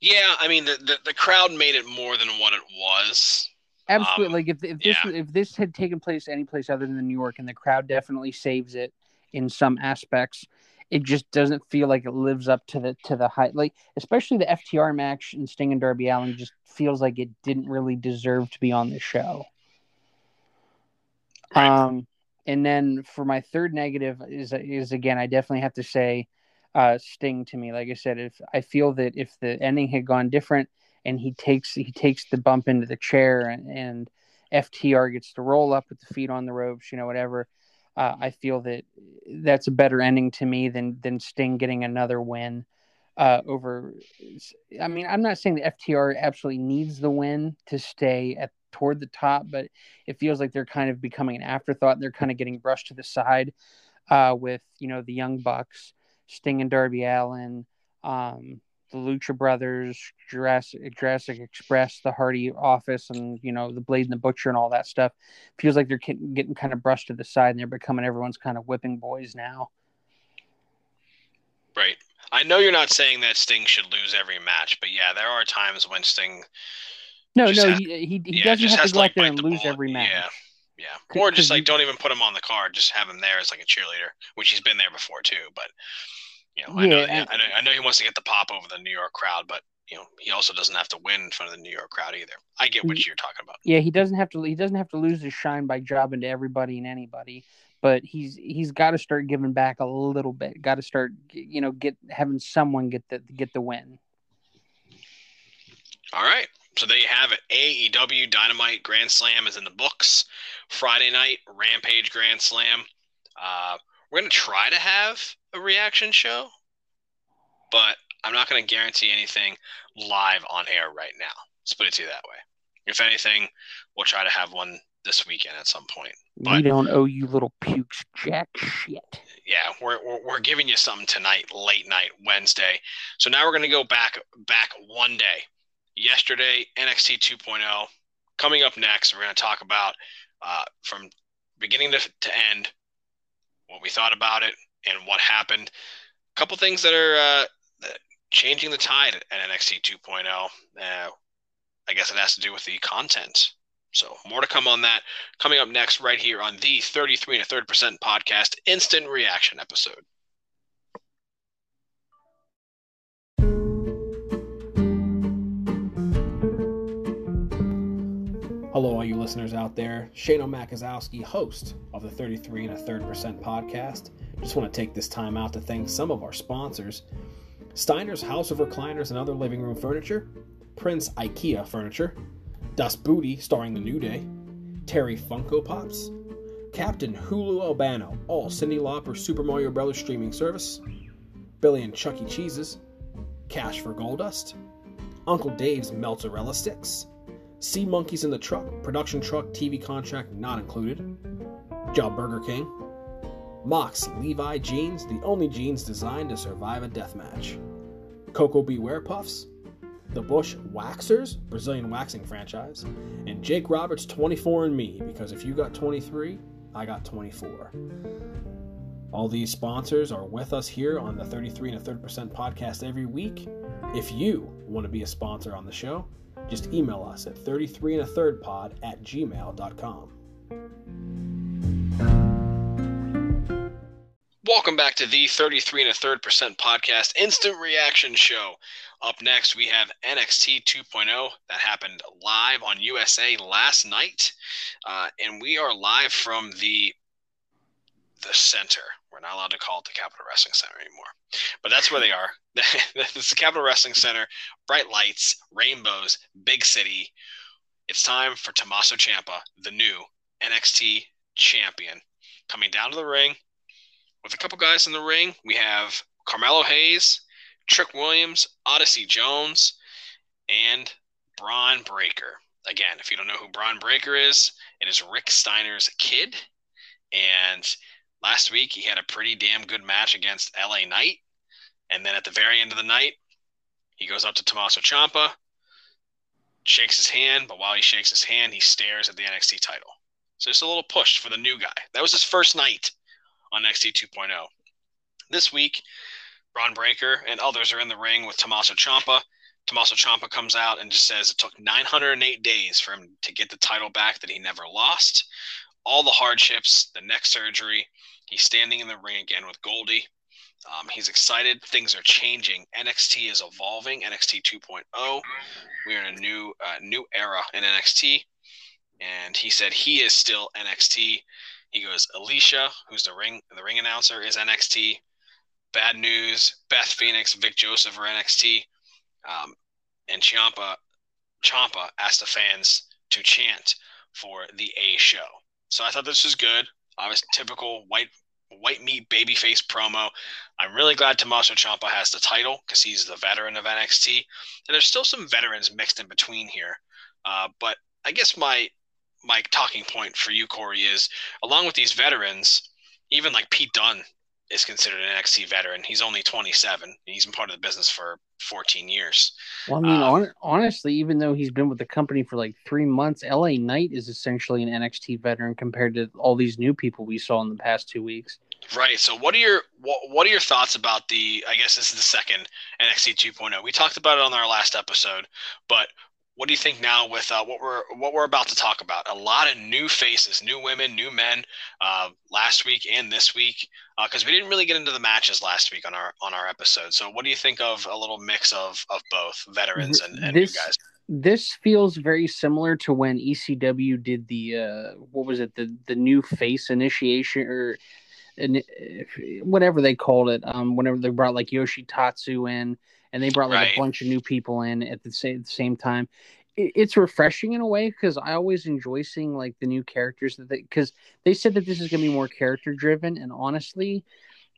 yeah, I mean the, the, the crowd made it more than what it was. Absolutely. Um, like if if this yeah. if this had taken place any place other than New York, and the crowd definitely saves it in some aspects, it just doesn't feel like it lives up to the to the height. Like especially the FTR match and Sting and Darby Allin just feels like it didn't really deserve to be on the show. Right. Um, and then for my third negative is is again, I definitely have to say, uh, Sting to me. Like I said, if I feel that if the ending had gone different and he takes he takes the bump into the chair and, and FTR gets to roll up with the feet on the ropes, you know, whatever. Uh, I feel that that's a better ending to me than than Sting getting another win uh, over. I mean, I'm not saying the FTR absolutely needs the win to stay at toward the top, but it feels like they're kind of becoming an afterthought. They're kind of getting brushed to the side uh, with you know the Young Bucks, Sting and Darby Allin, um, the Lucha Brothers, Jurassic, Jurassic Express, the Hardy Office, and you know the Blade and the Butcher and all that stuff. Feels like they're getting, kind of brushed to the side, and they're becoming everyone's kind of whipping boys now. Right. I know you're not saying that Sting should lose every match, but yeah, there are times when Sting No, no, have- he he, he yeah, doesn't have to go like out there and the lose every match. Yeah. Yeah. Or just like you- don't even put him on the card, just have him there as like a cheerleader, which he's been there before too, but you know, I know Yeah, I know I know he wants to get the pop over the New York crowd, but you know, he also doesn't have to win in front of the New York crowd either. I get what Ye- you're talking about. Yeah, he doesn't have to. He doesn't have to lose his shine by jobbing to everybody and anybody. But he's he's got to start giving back a little bit. Got to start, you know, get having someone get the get the win. All right. So there you have it. AEW Dynamite Grand Slam is in the books. Friday night Rampage Grand Slam. Uh, we're gonna try to have a reaction show, but I'm not gonna guarantee anything live on air right now. Let's put it to you that way. If anything, we'll try to have one this weekend at some point. we don't owe you little pukes jack shit. yeah, we're, we're, we're giving you something tonight, late night, Wednesday. So now we're going to go back back one day. Yesterday, NXT 2.0. Coming up next, we're going to talk about uh, from beginning to, to end what we thought about it and what happened. A couple things that are uh, changing the tide at NXT 2.0. Uh, I guess it has to do with the content. So more to come on that coming up next right here on the 33 and a third percent podcast instant reaction episode. Hello, all you listeners out there. Shane O Mac Guzowski, host of the 33 and a third percent podcast. Just want to take this time out to thank some of our sponsors Steiner's House of Recliners and Other Living Room Furniture, Prince IKEA Furniture, Das Booty starring The New Day, Terry Funko Pops, Captain Hulu Albano, all Cyndi Lauper Super Mario Brothers streaming service, Billy and Chuck E. Cheese's, Cash for Goldust, Uncle Dave's Mozzarella Sticks, Sea Monkeys in the Truck, production truck, TV contract not included. Job Burger King. Mox Levi Jeans, the only jeans designed to survive a deathmatch. Cocoa Beware Puffs. The Bush Waxers, Brazilian waxing franchise. And Jake Roberts 24 and Me, because if you got 23, I got 24. All these sponsors are with us here on the 33 and a third percent podcast every week. If you want to be a sponsor on the show, just email us at 33 and a third pod at gmail.com. Welcome back to the 33 and a third percent podcast instant reaction show. Up next, we have NXT 2.0 that happened live on USA last night, uh, and we are live from the the center. We're not allowed to call it the Capital Wrestling Center anymore, but that's where they are. it's the Capital Wrestling Center. Bright lights, rainbows, big city. It's time for Tommaso Ciampa, the new NXT champion, coming down to the ring with a couple guys in the ring. We have Carmelo Hayes, Trick Williams, Odyssey Jones, and Bron Breakker. Again, if you don't know who Bron Breakker is, it is Rick Steiner's kid. And last week he had a pretty damn good match against LA Knight. And then at the very end of the night, he goes up to Tommaso Ciampa, shakes his hand, but while he shakes his hand, he stares at the NXT title. So just a little push for the new guy. That was his first night on NXT 2.0. This week, Bron Breakker and others are in the ring with Tommaso Ciampa. Tommaso Ciampa comes out and just says it took 908 days for him to get the title back that he never lost. All the hardships, the neck surgery. He's standing in the ring again with Goldie. Um, he's excited. Things are changing. NXT is evolving. NXT 2.0. We're in a new uh, new era in NXT. And he said he is still NXT. He goes, Alicia, who's the ring the ring announcer, is NXT. Bad news. Beth Phoenix, Vic Joseph are NXT. Um, and Ciampa, Ciampa asked the fans to chant for the A show. So I thought this was good. Obviously, typical white white meat babyface promo. I'm really glad Tommaso Ciampa has the title because he's the veteran of NXT, and there's still some veterans mixed in between here. Uh, but I guess my my talking point for you, Corey, is along with these veterans, even like Pete Dunne is considered an NXT veteran. He's only 27. He's been part of the business for 14 years. Well, I mean, um, on, honestly, even though he's been with the company for like three months, LA Knight is essentially an NXT veteran compared to all these new people we saw in the past two weeks. Right. So, what are your what, what are your thoughts about the? I guess this is the second NXT 2.0. We talked about it on our last episode, but what do you think now with uh, what we're what we're about to talk about? A lot of new faces, new women, new men. Uh, last week and this week, because uh, we didn't really get into the matches last week on our on our episode. So, what do you think of a little mix of of both veterans and, and this, new guys? This feels very similar to when ECW did the uh, what was it the the new face initiation or whatever they called it. Um, whenever they brought like Yoshitatsu in and they brought like right. a bunch of new people in at the same, at the same time. It, it's refreshing in a way because I always enjoy seeing like the new characters that they because they said that this is going to be more character driven, and honestly,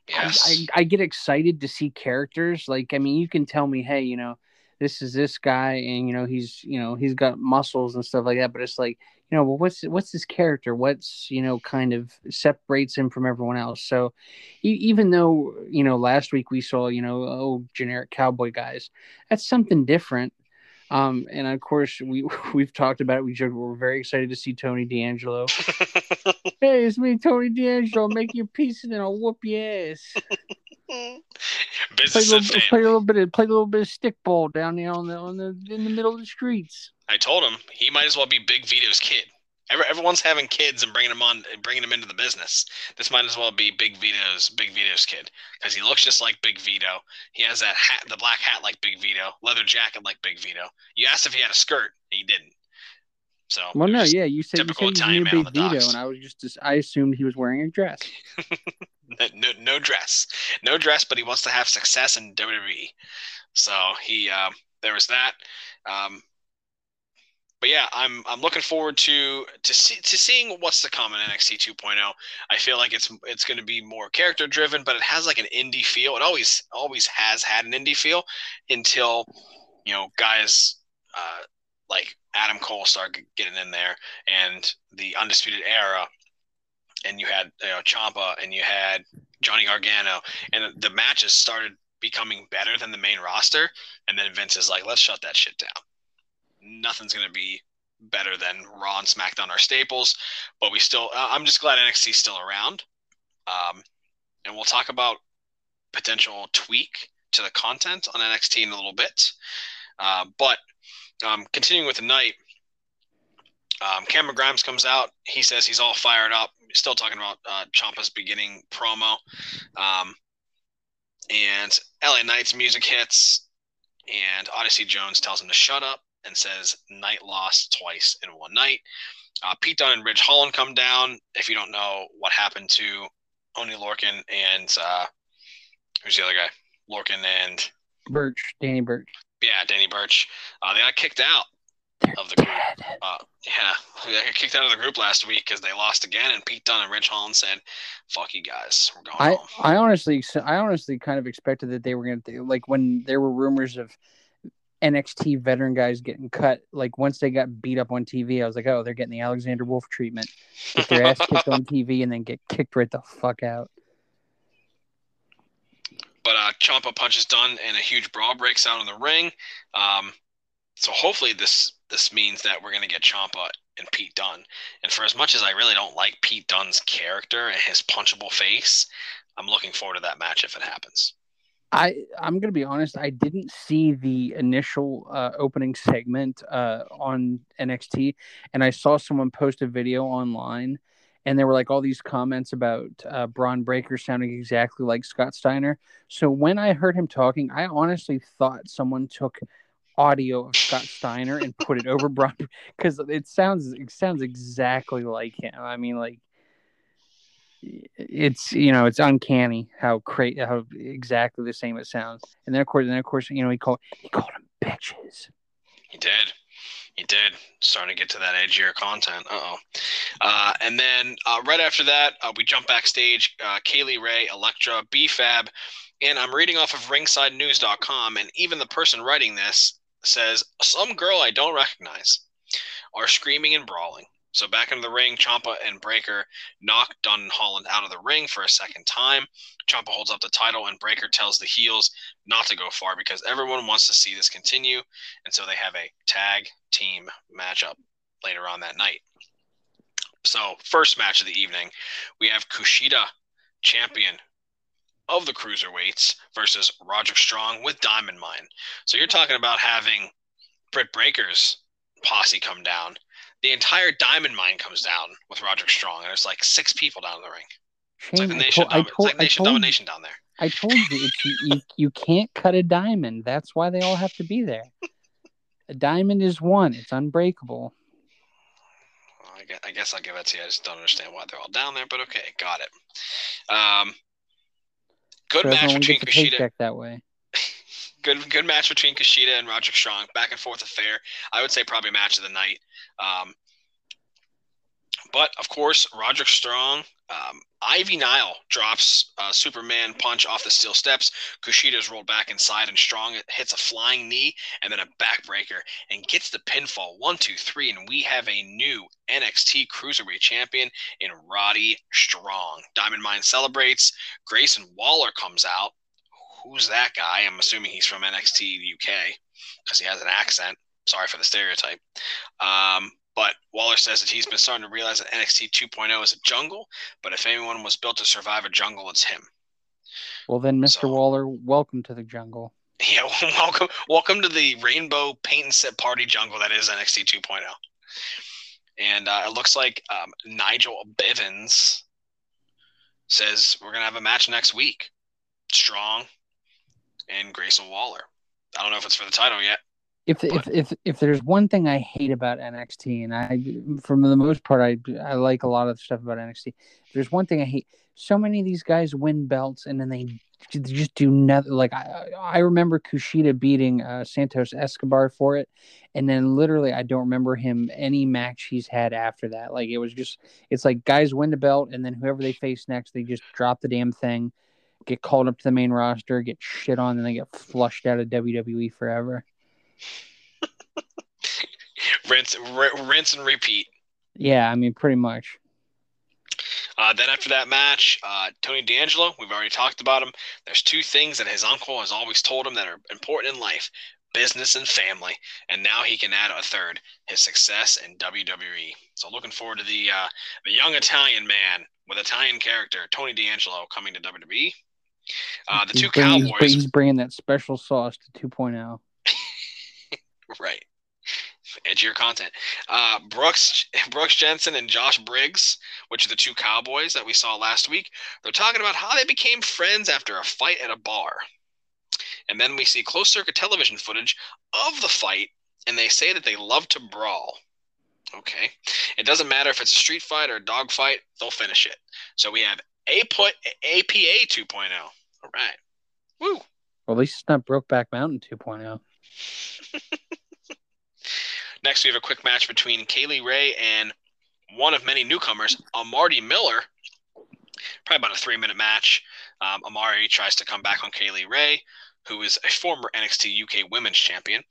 yes. I, I, I get excited to see characters. Like, I mean, you can tell me, hey, you know, this is this guy, and you know, he's you know, he's got muscles and stuff like that, but it's like you know, well, what's what's his character? What's you know, kind of separates him from everyone else. So, even though you know, last week we saw you know, oh, generic cowboy guys, that's something different. Um, and of course, we we've talked about it. We joke, we're very excited to see Tony D'Angelo. hey, it's me, Tony D'Angelo. Make your piece and then I'll whoop your ass. Business play a, little, a little bit of play a little bit of stickball down there on the on the in the middle of the streets. I told him he might as well be Big Vito's kid. Every, everyone's having kids and bringing them on, bringing them into the business. This might as well be Big Vito's Big Vito's kid because he looks just like Big Vito. He has that hat, the black hat like Big Vito, leather jacket like Big Vito. You asked if he had a skirt, and he didn't. So well, no, yeah, you said you said Italian Big Vito, and I was just I assumed he was wearing a dress. no, no dress, no dress, but he wants to have success in WWE. So he uh, there was that. Um, but yeah, I'm I'm looking forward to to see to seeing what's to come in NXT 2.0. I feel like it's it's going to be more character driven, but it has like an indie feel. It always always has had an indie feel until you know guys uh, like Adam Cole started getting in there, and the Undisputed Era, and you had you know Ciampa, and you had Johnny Gargano, and the matches started becoming better than the main roster, and then Vince is like, let's shut that shit down nothing's to be better than Raw and SmackDown are staples, but we still. I'm just glad NXT's still around, um, and we'll talk about potential tweak to the content on NXT in a little bit. Uh, but um, continuing with the night, um, Cameron Grimes comes out. He says he's all fired up. Still talking about uh, Ciampa's beginning promo, um, and LA Knight's music hits, and Odyssey Jones tells him to shut up and says Knight lost twice in one night. Uh, Pete Dunne and Ridge Holland come down. If you don't know what happened to Oney Lorcan and uh, who's the other guy? Lorcan and Burch, Danny Burch. Yeah, Danny Burch. Uh, they got kicked out They're of the group. Uh, yeah, they got kicked out of the group last week because they lost again. And Pete Dunne and Ridge Holland said, "Fuck you guys, we're going I, home." I honestly, I honestly kind of expected that they were going to like when there were rumors of NXT veteran guys getting cut. Like once they got beat up on TV, I was like, oh, they're getting the Alexander Wolfe treatment. Get their ass kicked on TV and then get kicked right the fuck out. But uh, Ciampa punches Dunne and a huge brawl breaks out in the ring. Um, so hopefully this this means that we're gonna get Ciampa and Pete Dunne. And for as much as I really don't like Pete Dunne's character and his punchable face, I'm looking forward to that match if it happens. I I'm gonna be honest. I didn't see the initial uh, opening segment uh, on NXT, and I saw someone post a video online, and there were like all these comments about uh, Bron Breakker sounding exactly like Scott Steiner. So when I heard him talking, I honestly thought someone took audio of Scott Steiner and put it over Bron because it sounds it sounds exactly like him. I mean, like it's you know it's uncanny how cra- how exactly the same it sounds. And then of course, then of course, you know he called he called them bitches. He did. He did. Starting to get to that edgier content. Uh-oh. Uh And then uh, right after that, uh, we jump backstage. Uh, Kay Ray, Elektra, B-Fab, and I'm reading off of RingsideNews.com, and even the person writing this says some girl I don't recognize are screaming and brawling. So back into the ring, Ciampa and Breakker knock Dunne Holland out of the ring for a second time. Ciampa holds up the title, and Breakker tells the heels not to go far because everyone wants to see this continue, and so they have a tag team matchup later on that night. So first match of the evening, we have Kushida, champion of the cruiserweights, versus Roderick Strong with Diamond Mine. So you're talking about having Britt Breaker's posse come down the entire diamond mine comes down with Roderick Strong, and there's like six people down in the ring. It's like the nation, I told, it's like nation told, domination down there. I told you, it's, you, you can't cut a diamond. That's why they all have to be there. A diamond is one; it's unbreakable. I, guess, I guess I'll give it to you. I just don't understand why they're all down there, but okay, got it. Um, good So match between Kushida. that way. good good match between Kushida and Roderick Strong. Back and forth affair. I would say probably match of the night. Um, but of course, Roderick Strong, um, Ivy Nile drops a Superman punch off the steel steps. Kushida's rolled back inside, and Strong hits a flying knee and then a backbreaker and gets the pinfall. One, two, three, and we have a new NXT Cruiserweight Champion in Roddy Strong. Diamond Mine celebrates. Grayson Waller comes out. Who's that guy? I'm assuming he's from NXT UK because he has an accent. Sorry for the stereotype. Um, but Waller says that he's been starting to realize that NXT 2.0 is a jungle, but if anyone was built to survive a jungle, it's him. Well, then, Mr. So- Waller, welcome to the jungle. Yeah, welcome, welcome to the rainbow paint and sip party jungle that is NXT 2.0. And uh, it looks like um, Nigel Bivens says we're gonna have a match next week. Strong and Grayson Waller. I don't know if it's for the title yet. If if if if there's one thing I hate about NXT, and I, for the most part, I I like a lot of stuff about NXT. There's one thing I hate, so many of these guys win belts and then they they just do nothing. Like I I remember Kushida beating uh, Santos Escobar for it, and then literally I don't remember him any match he's had after that. Like it was just it's like guys win the belt and then whoever they face next, they just drop the damn thing, get called up to the main roster, get shit on, and they get flushed out of WWE forever. Rinse, r- rinse and repeat. Yeah, I mean, pretty much. Uh, then after that match, uh, Tony D'Angelo, we've already talked about him. There's two things that his uncle has always told him that are important in life business and family. And now he can add a third his success in WWE. So looking forward to the, uh, the young Italian man with Italian character, Tony D'Angelo, coming to WWE. Uh, the He's two bringing- Cowboys. He's, bringing that special sauce to oh. 2.0. Right. Edgier content. Uh, Brooks Brooks Jensen and Josh Briggs, which are the two cowboys that we saw last week, they're talking about how they became friends after a fight at a bar. And then we see closed circuit television footage of the fight, and they say that they love to brawl. Okay. It doesn't matter if it's a street fight or a dog fight, they'll finish it. So we have a put APA 2.0. All right. Woo. Well, at least it's not Brokeback Mountain oh. 2.0. Next, we have a quick match between Kay Lee Ray and one of many newcomers, Amari Miller. Probably about a three minute match. Um, Amari tries to come back on Kay Lee Ray, who is a former NXT UK Women's Champion,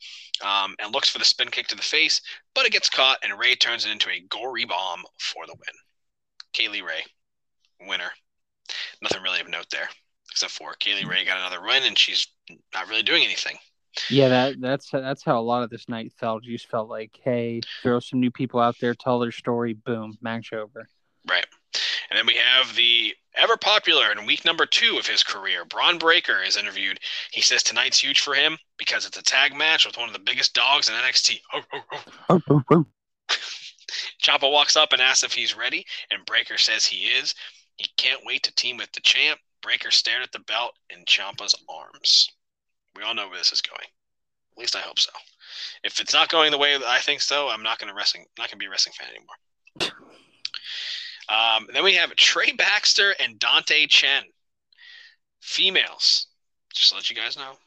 um, and looks for the spin kick to the face, but it gets caught, and Ray turns it into a gory bomb for the win. Kay Lee Ray, winner. Nothing really of note there, except for Kay Lee Ray got another win, and she's not really doing anything. Yeah, that that's that's how a lot of this night felt. You just felt like, hey, throw some new people out there, tell their story, boom, match over. Right. And then we have the ever popular in week number two of his career, Bron Breakker is interviewed. He says tonight's huge for him because it's a tag match with one of the biggest dogs in NXT. Ho, oh, oh, ho, oh. ho. Ciampa walks up and asks if he's ready, and Breakker says he is. He can't wait to team with the champ. Breakker stared at the belt in Ciampa's arms. We all know where this is going. At least I hope so. If it's not going the way that I think so, I'm not going to wrestling. Not going to be a wrestling fan anymore. Um, then we have Trey Baxter and Dante Chen, females. Just to let you guys know.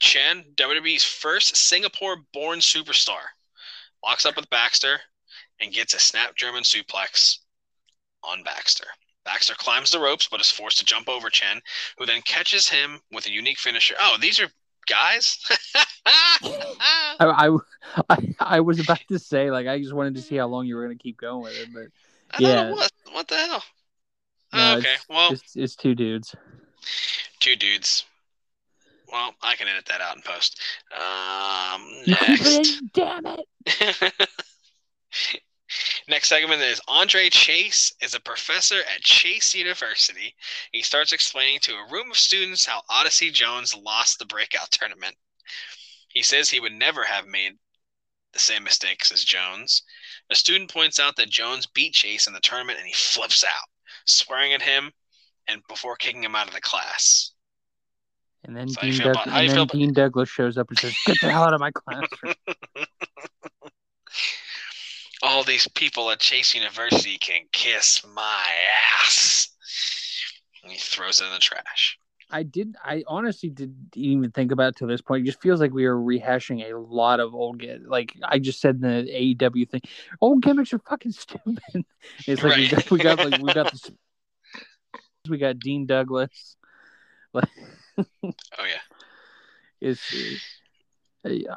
Chen, WWE's first Singapore-born superstar, walks up with Baxter and gets a snap German suplex on Baxter. Baxter climbs the ropes but is forced to jump over Chen, who then catches him with a unique finisher. Oh, these are guys? I, I, I, was about to say, like, I just wanted to see how long you were going to keep going with it, but I Yeah. what, what the hell? No, okay, it's- well, it's, it's two dudes. two dudes. Well, I can edit that out in post. Um, You keep it next. damn it. Next segment is Andre Chase is a professor at Chase University. He starts explaining to a room of students how Odyssey Jones lost the breakout tournament. He says he would never have made the same mistakes as Jones. A student points out that Jones beat Chase in the tournament and he flips out, swearing at him and before kicking him out of the class. And then, So Dean, Doug- about- and then Dean Douglas shows up and says, Get the hell out of my classroom. All these people at Chase University can kiss my ass. And he throws it in the trash. I did. I honestly didn't even think about it to this point. It just feels like we are rehashing a lot of old get. Like I just said in the AEW thing, old gimmicks are fucking stupid. It's like we got we got like we got this. We got Dean Douglas. Like Oh yeah. It's, I,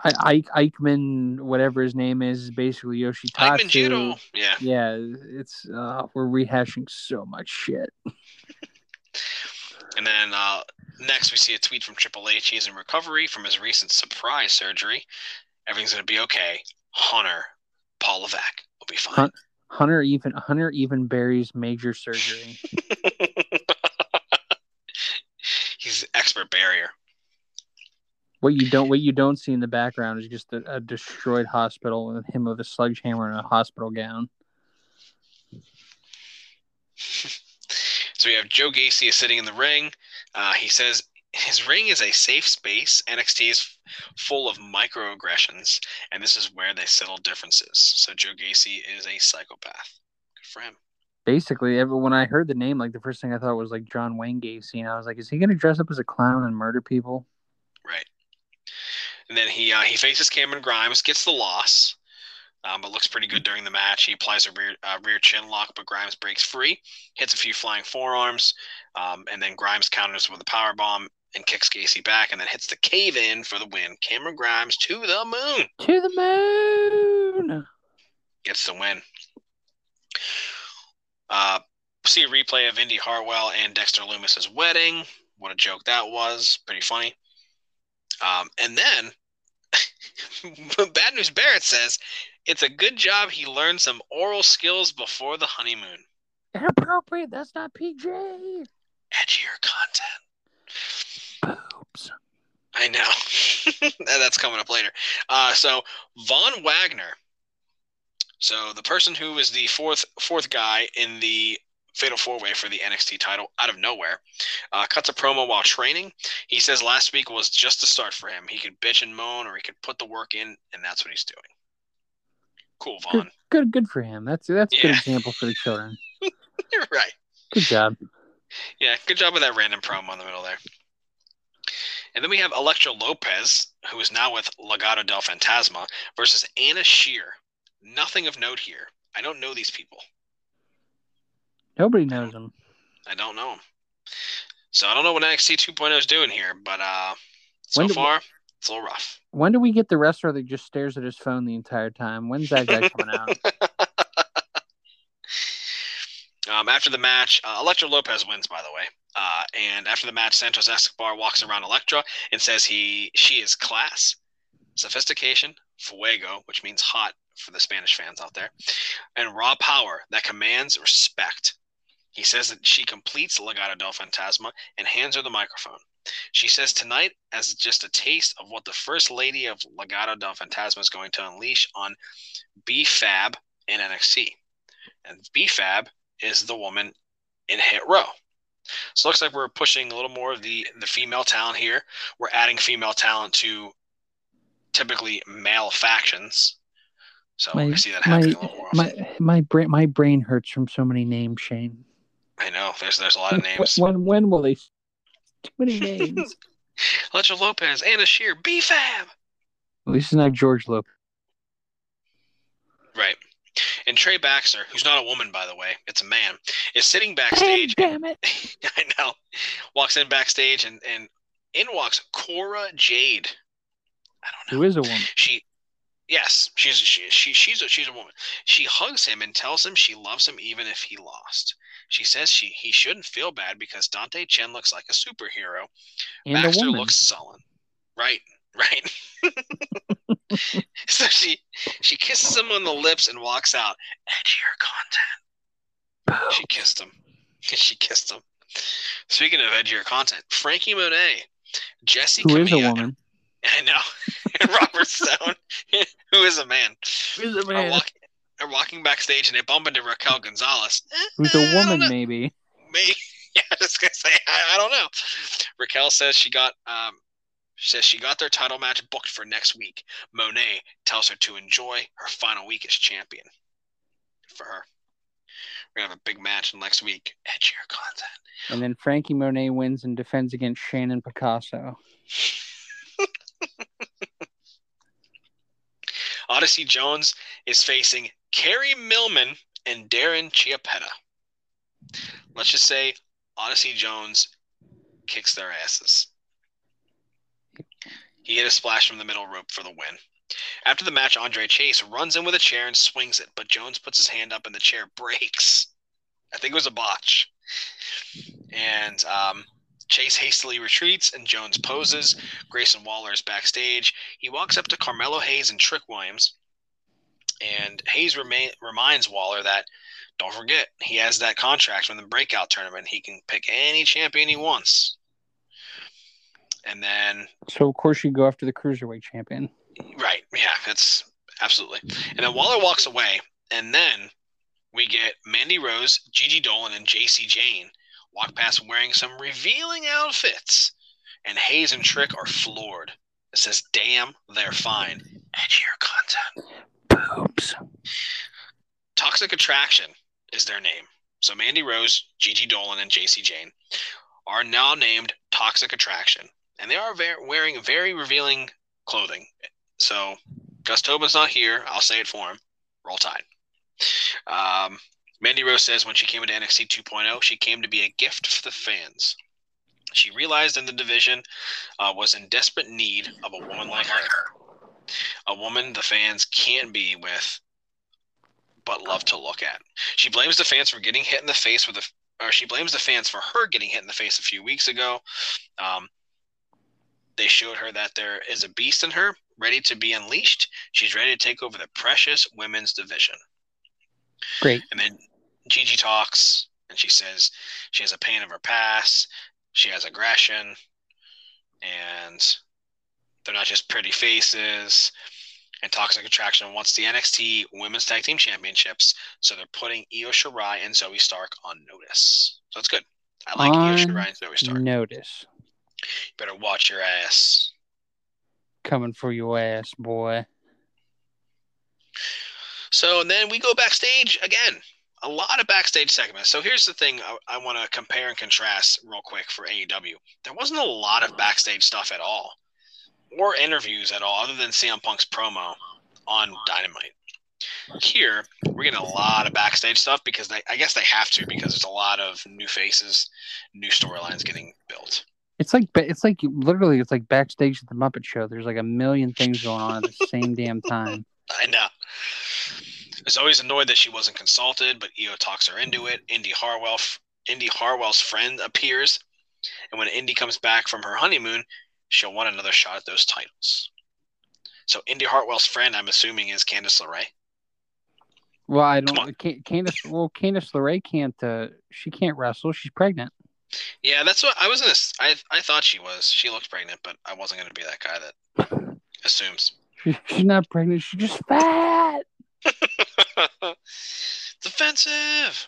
Ike Eichmann, whatever his name is, is basically Yoshitatsu. Eichmann Judo. Yeah. Yeah, it's uh, we're rehashing so much shit. And then uh, next we see a tweet from Triple H. He's in recovery from his recent surprise surgery. Everything's gonna be okay. Hunter, Paul Levesque will be fine. Hun- Hunter even Hunter even buries major surgery. He's expert barrier. What you don't what you don't see in the background is just a, a destroyed hospital and him with a sledgehammer and a hospital gown. So we have Joe Gacy is sitting in the ring. Uh, he says his ring is a safe space. NXT is full of microaggressions, and this is where they settle differences. So Joe Gacy is a psychopath. Good for him. Basically, every, when I heard the name, like the first thing I thought was like John Wayne Gacy, and I was like, is he gonna dress up as a clown and murder people? Right. And then he uh, he faces Cameron Grimes, gets the loss, um, but looks pretty good during the match. He applies a rear uh, rear chin lock, but Grimes breaks free, hits a few flying forearms, um, and then Grimes counters with a power bomb and kicks Gacy back, and then hits the cave in for the win. Cameron Grimes to the moon To the moon. gets the win. Uh, see a replay of Indy Hartwell and Dexter Lumis's wedding. What a joke that was! Pretty funny. Um, and then, Bad News Barrett says it's a good job he learned some oral skills before the honeymoon. Inappropriate. That's not PG. Edgier content. Boobs. I know. That's coming up later. Uh, so Von Wagner. So the person who is the fourth fourth guy in the Fatal Four Way for the NXT title out of nowhere uh, cuts a promo while training. He says last week was just a start for him. He could bitch and moan, or he could put the work in, and that's what he's doing. Cool, Von. Good. Good for him. That's that's a good example for the children. You're right. Good job. Yeah, good job with that random promo in the middle there. And then we have Elektra Lopez, who is now with Legado del Fantasma, versus Anna Shear. Nothing of note here. I don't know these people. Nobody knows him. I don't know them. So I don't know what NXT 2.0 is doing here, but uh, so do- far it's a little rough. When do we get the wrestler that just stares at his phone the entire time? When's that guy coming out? Um, after the match, uh, Elektra Lopez wins, by the way. Uh, and after the match, Santos Escobar walks around Elektra and says he she is class, sophistication, fuego, which means hot for the Spanish fans out there, and raw power that commands respect. He says that she completes Legado del Fantasma and hands her the microphone. She says tonight as just a taste of what the first lady of Legado del Fantasma is going to unleash on B-Fab in NXT. And B-Fab is the woman in Hit Row. So it looks like we're pushing a little more of the the female talent here. We're adding female talent to typically male factions. So My- I see that happening a little more often. My my brain my brain hurts from so many names, Shane. I know there's there's a lot of names. When when will they? Too many names. Ledger Lopez, Anna Shear, B-Fab. At least it's not George Lopez. Right. And Trey Baxter, who's not a woman, by the way, it's a man, is sitting Hey, backstage. damn it! I know. Walks in backstage and, and in walks Cora Jade. I don't know. Who is a woman? She yes, she's she, she she's a she's a woman. She hugs him and tells him she loves him even if he lost. She says she he shouldn't feel bad because Dante Chen looks like a superhero. And Baxter a woman. looks sullen. Right, right. so she she kisses him on the lips and walks out. Edgier content. She kissed him. She kissed him. Speaking of edgier content, Frankie Monet, Jesse Who is a Camilla- woman? I know. And Robert Stone, who is a man, Who is a man, are, walk, are walking backstage and they bump into Raquel Gonzalez. Eh, Who's eh, a don't woman? Maybe. Me. Yeah, I was gonna say I, I don't know. Raquel says she got um she says she got their title match booked for next week. Monet tells her to enjoy her final week as champion. For her. We're gonna have a big match next week. Edgier content. And then Frankie Monet wins and defends against Shannon Picasso. Odyssey Jones is facing Kerry Millman and Darren Chiappetta. Let's just say Odyssey Jones kicks their asses. He hit a splash from the middle rope for the win. After the match, Andre Chase runs in with a chair and swings it, but Jones puts his hand up and the chair breaks. I think it was a botch. And um, Chase hastily retreats and Jones poses. Grayson Waller is backstage. He walks up to Carmelo Hayes and Trick Williams. And Hayes remain, reminds Waller that don't forget, he has that contract from the breakout tournament. He can pick any champion he wants. And then So of course you go after the cruiserweight champion. Right. Yeah, that's absolutely. And then Waller walks away, and then we get Mandy Rose, Gigi Dolan, and Jacy Jayne walk past wearing some revealing outfits. And Hayes and Trick are floored. It says, damn, they're fine. Edgier content. Boobs. Toxic Attraction is their name. So Mandy Rose, Gigi Dolan, and Jacy Jayne are now named Toxic Attraction. And they are ver- wearing very revealing clothing. So Gus Tobin's not here. I'll say it for him. Roll Tide. Um, Mandy Rose says when she came into NXT 2.0, she came to be a gift for the fans. She realized in the division uh, was in desperate need of a woman like her. A woman the fans can't be with but love to look at. She blames the fans for getting hit in the face with a, or she blames the fans for her getting hit in the face a few weeks ago. Um, they showed her that there is a beast in her, ready to be unleashed. She's ready to take over the precious women's division. Great. And then Gigi talks, and she says she has a pain of her past, she has aggression, and they're not just pretty faces. And Toxic Attraction wants the NXT Women's Tag Team Championships, so they're putting Io Shirai and Zoey Stark on notice. So that's good. I like Io Shirai and Zoey Stark. Notice. You Better watch your ass. Coming for your ass, boy. So then we go backstage again. A lot of backstage segments. So here's the thing I, I want to compare and contrast real quick for AEW. There wasn't a lot of backstage stuff at all, or interviews at all, other than CM Punk's promo on Dynamite. Here, we're getting a lot of backstage stuff because they, I guess they have to because there's a lot of new faces, new storylines getting built. It's like it's like literally it's like backstage at the Muppet Show. There's like a million things going on at the same damn time. I know. I was always annoyed that she wasn't consulted, but Io talks her into it. Indy Hartwell, Indy Hartwell's friend appears, and when Indy comes back from her honeymoon, she'll want another shot at those titles. So Indy Hartwell's friend, I'm assuming, is Candice LeRae. Well, I don't. Can, Candice, well, Candice LeRae can't. Uh, she can't wrestle. She's pregnant. Yeah, that's what I was gonna. I I thought she was. She looked pregnant, but I wasn't gonna be that guy that assumes. She's not pregnant. She's just fat. it's offensive.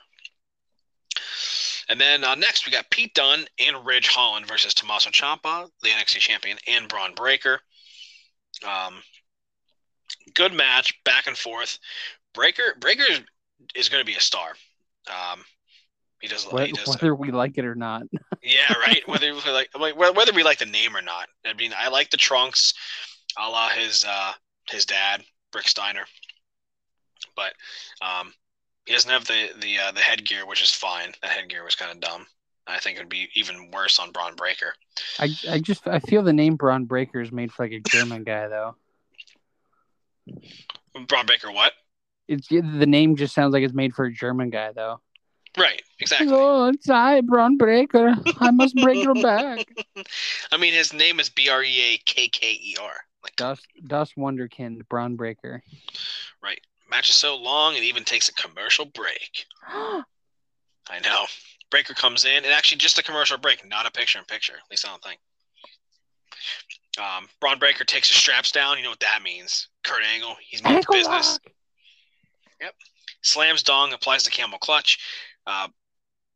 And then uh, next we got Pete Dunne and Ridge Holland versus Tommaso Ciampa, the NXT champion, and Bron Breakker. Um, good match, back and forth. Breakker Breakker is, is going to be a star. Um, he does. Whether, he does whether we like it or not. yeah, right. Whether we like whether we like the name or not. I mean, I like the trunks, a la his uh, his dad, Rick Steiner. But um, he doesn't have the the uh, the headgear, which is fine. The headgear was kind of dumb. I think it'd be even worse on Bron Breakker. I I just I feel the name Bron Breakker is made for like a German guy though. Bron Breakker, what? It's the name just sounds like it's made for a German guy though. Right, exactly. Oh, it's I, Bron Breakker. I must break your back. I mean, his name is B R E A K K E R. Like Das Das Wunderkind, Bron Breakker. Right. Match is so long, it even takes a commercial break. I know. Breakker comes in, and actually just a commercial break, not a picture in picture. At least I don't think. Um, Bron Breakker takes his straps down. You know what that means. Kurt Angle, he's means Ankle business. Yep. Slams Dunne, applies the camel clutch. Uh,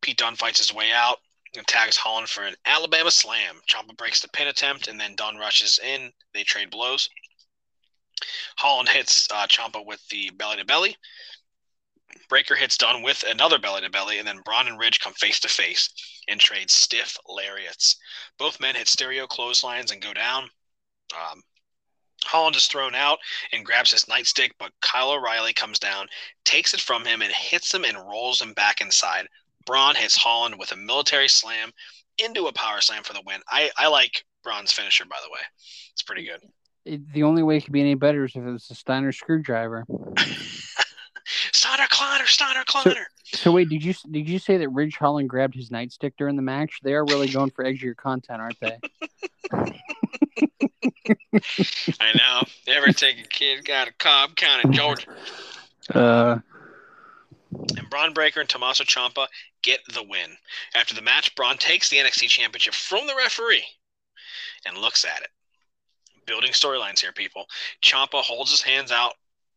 Pete Dunne fights his way out and tags Holland for an Alabama slam. Ciampa breaks the pin attempt, and then Dunne rushes in. They trade blows. Holland hits uh, Ciampa with the belly to belly. Breakker hits Dunne with another belly to belly, and then Bron and Ridge come face to face and trade stiff lariats. Both men hit stereo clotheslines and go down. Um, Holland is thrown out and grabs his nightstick, but Kyle O'Reilly comes down, takes it from him, and hits him and rolls him back inside. Bron hits Holland with a military slam into a power slam for the win. I, I like Bron's finisher, by the way. It's pretty good. It, the only way it could be any better is if it was a Steiner screwdriver. Steiner Kleiner, Steiner Kleiner. So wait, did you did you say that Ridge Holland grabbed his nightstick during the match? They are really going for edgier content, aren't they? I know. Never take a kid got a Cobb County, Georgia. Uh, And Bron Breakker and Tommaso Ciampa get the win. After the match, Bron takes the NXT Championship from the referee and looks at it. Building storylines here, people. Ciampa holds his hands out,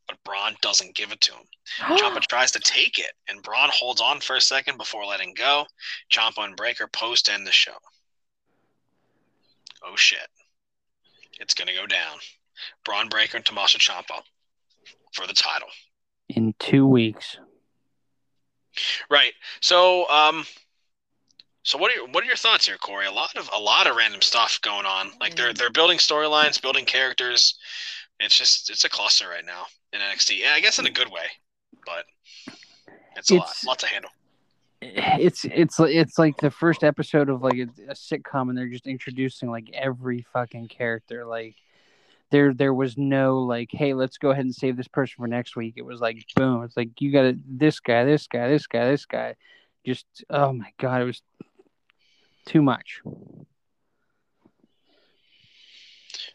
but Bron doesn't give it to him. Ciampa tries to take it, and Bron holds on for a second before letting go. Ciampa and Breakker post end the show. Oh shit. It's gonna go down. Bron Breakker and Tommaso Ciampa for the title. in two weeks. Right. So, um, so what are your, what are your thoughts here, Corey? A lot of a lot of random stuff going on. Like they're mm-hmm. they're building storylines, building characters. It's just it's a cluster right now in NXT. Yeah, I guess in a good way, but it's a It's- lot, lot to handle. It's it's it's like the first episode of like a, a sitcom, and they're just introducing like every fucking character. Like there there was no like, hey, let's go ahead and save this person for next week. It was like boom. It's like you got this guy, this guy, this guy, this guy. Just oh my god, it was too much.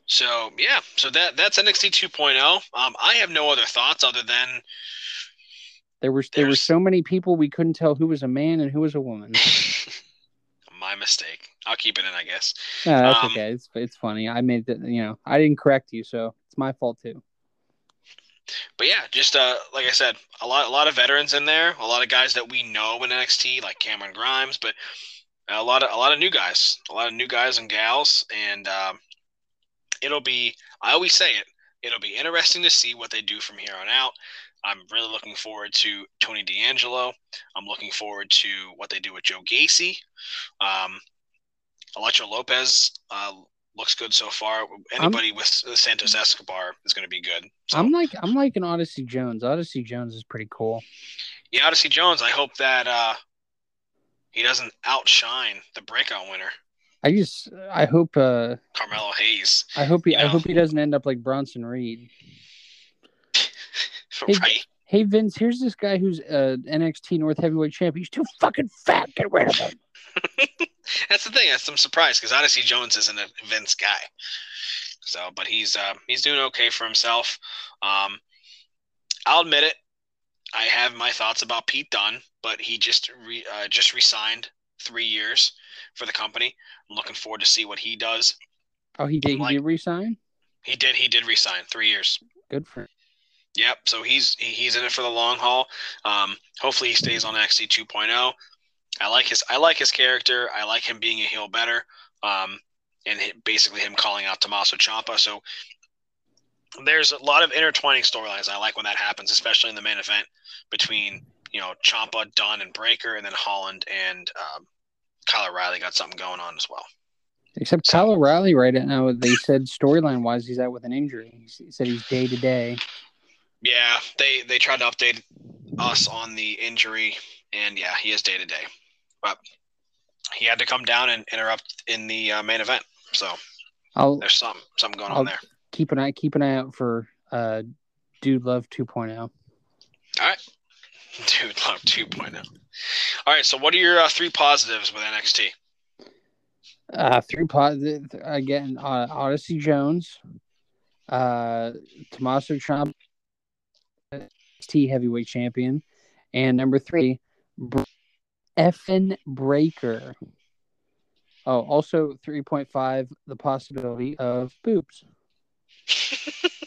So yeah, so that that's NXT 2.0. Um, I have no other thoughts other than There was there were so many people we couldn't tell who was a man and who was a woman. my mistake. I'll keep it in, I guess. No, that's Um, okay. It's it's funny. I made it. You know, I didn't correct you, so it's my fault too. But yeah, just uh, like I said, a lot, a lot of veterans in there, a lot of guys that we know in NXT, like Cameron Grimes, but a lot of, a lot of new guys, a lot of new guys and gals, and um, it'll be. I always say it. It'll be interesting to see what they do from here on out. I'm really looking forward to Tony D'Angelo. I'm looking forward to what they do with Joe Gacy. Um, Elektra Lopez uh, looks good so far. Anybody with Santos Escobar is going to be good. So. I'm like I'm like an Odyssey Jones. Odyssey Jones is pretty cool. Yeah, Odyssey Jones. I hope that uh, he doesn't outshine the breakout winner, I just I hope uh Carmelo Hayes. I hope he You I hope he doesn't end up like Bronson Reed. Hey, right? Hey Vince, here's this guy who's uh NXT North Heavyweight Champion. He's too fucking fat. Get rid of him. That's the thing. That's I'm surprised because Odyssey Jones isn't a Vince guy. So, but he's uh, he's doing okay for himself. Um, I'll admit it. I have my thoughts about Pete Dunne, but he just re, uh, just resigned three years for the company. I'm looking forward to see what he does. Oh, he did. He Like- did resign. He did. He did resign three years. Good for him. Yep. So he's he's in it for the long haul. Um, hopefully he stays on NXT 2.0. I like his I like his character. I like him being a heel better. Um, and basically him calling out Tommaso Ciampa. So there's a lot of intertwining storylines. I like when that happens, especially in the main event between you know Ciampa, Dunne, and Breakker, and then Holland and um, Kyle O'Reilly got something going on as well. Except Kyle O'Reilly right now, they said storyline wise he's out with an injury. He said he's day to day. Yeah, they they tried to update us on the injury, and yeah, he is day to day, but he had to come down and interrupt in the uh, main event. So I'll there's something something going I'll- on there. Keep an eye keep an eye out for uh Dude Love oh. 2.0. All right, dude, love 2.0. All right, so what are your uh, three positives with NXT? Uh, three positive again. Uh, Odyssey Jones, uh, Tommaso Ciampa, T heavyweight champion, and number three, Br- effin Breakker. Oh, also three point five. The possibility of boobs.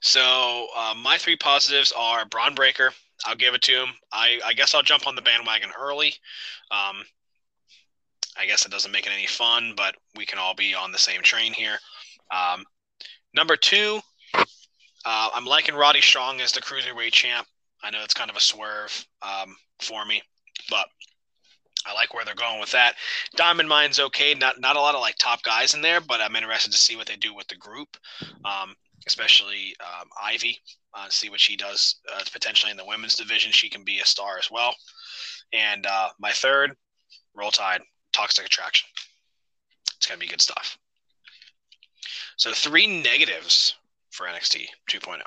So uh, my three positives are Bron Breakker. I'll give it to him. I, I guess I'll jump on the bandwagon early. Um, I guess it doesn't make it any fun, but we can all be on the same train here. Um, number two, uh, I'm liking Roddy Strong as the cruiserweight champ. I know it's kind of a swerve um, for me, but I like where they're going with that. Diamond Mine's okay. Not not a lot of like top guys in there, but I'm interested to see what they do with the group, um, especially um, Ivy. Uh, see what she does uh, potentially in the women's division. She can be a star as well. And uh, my third, Roll Tide, Toxic Attraction. It's gonna be good stuff. So three negatives for NXT 2.0.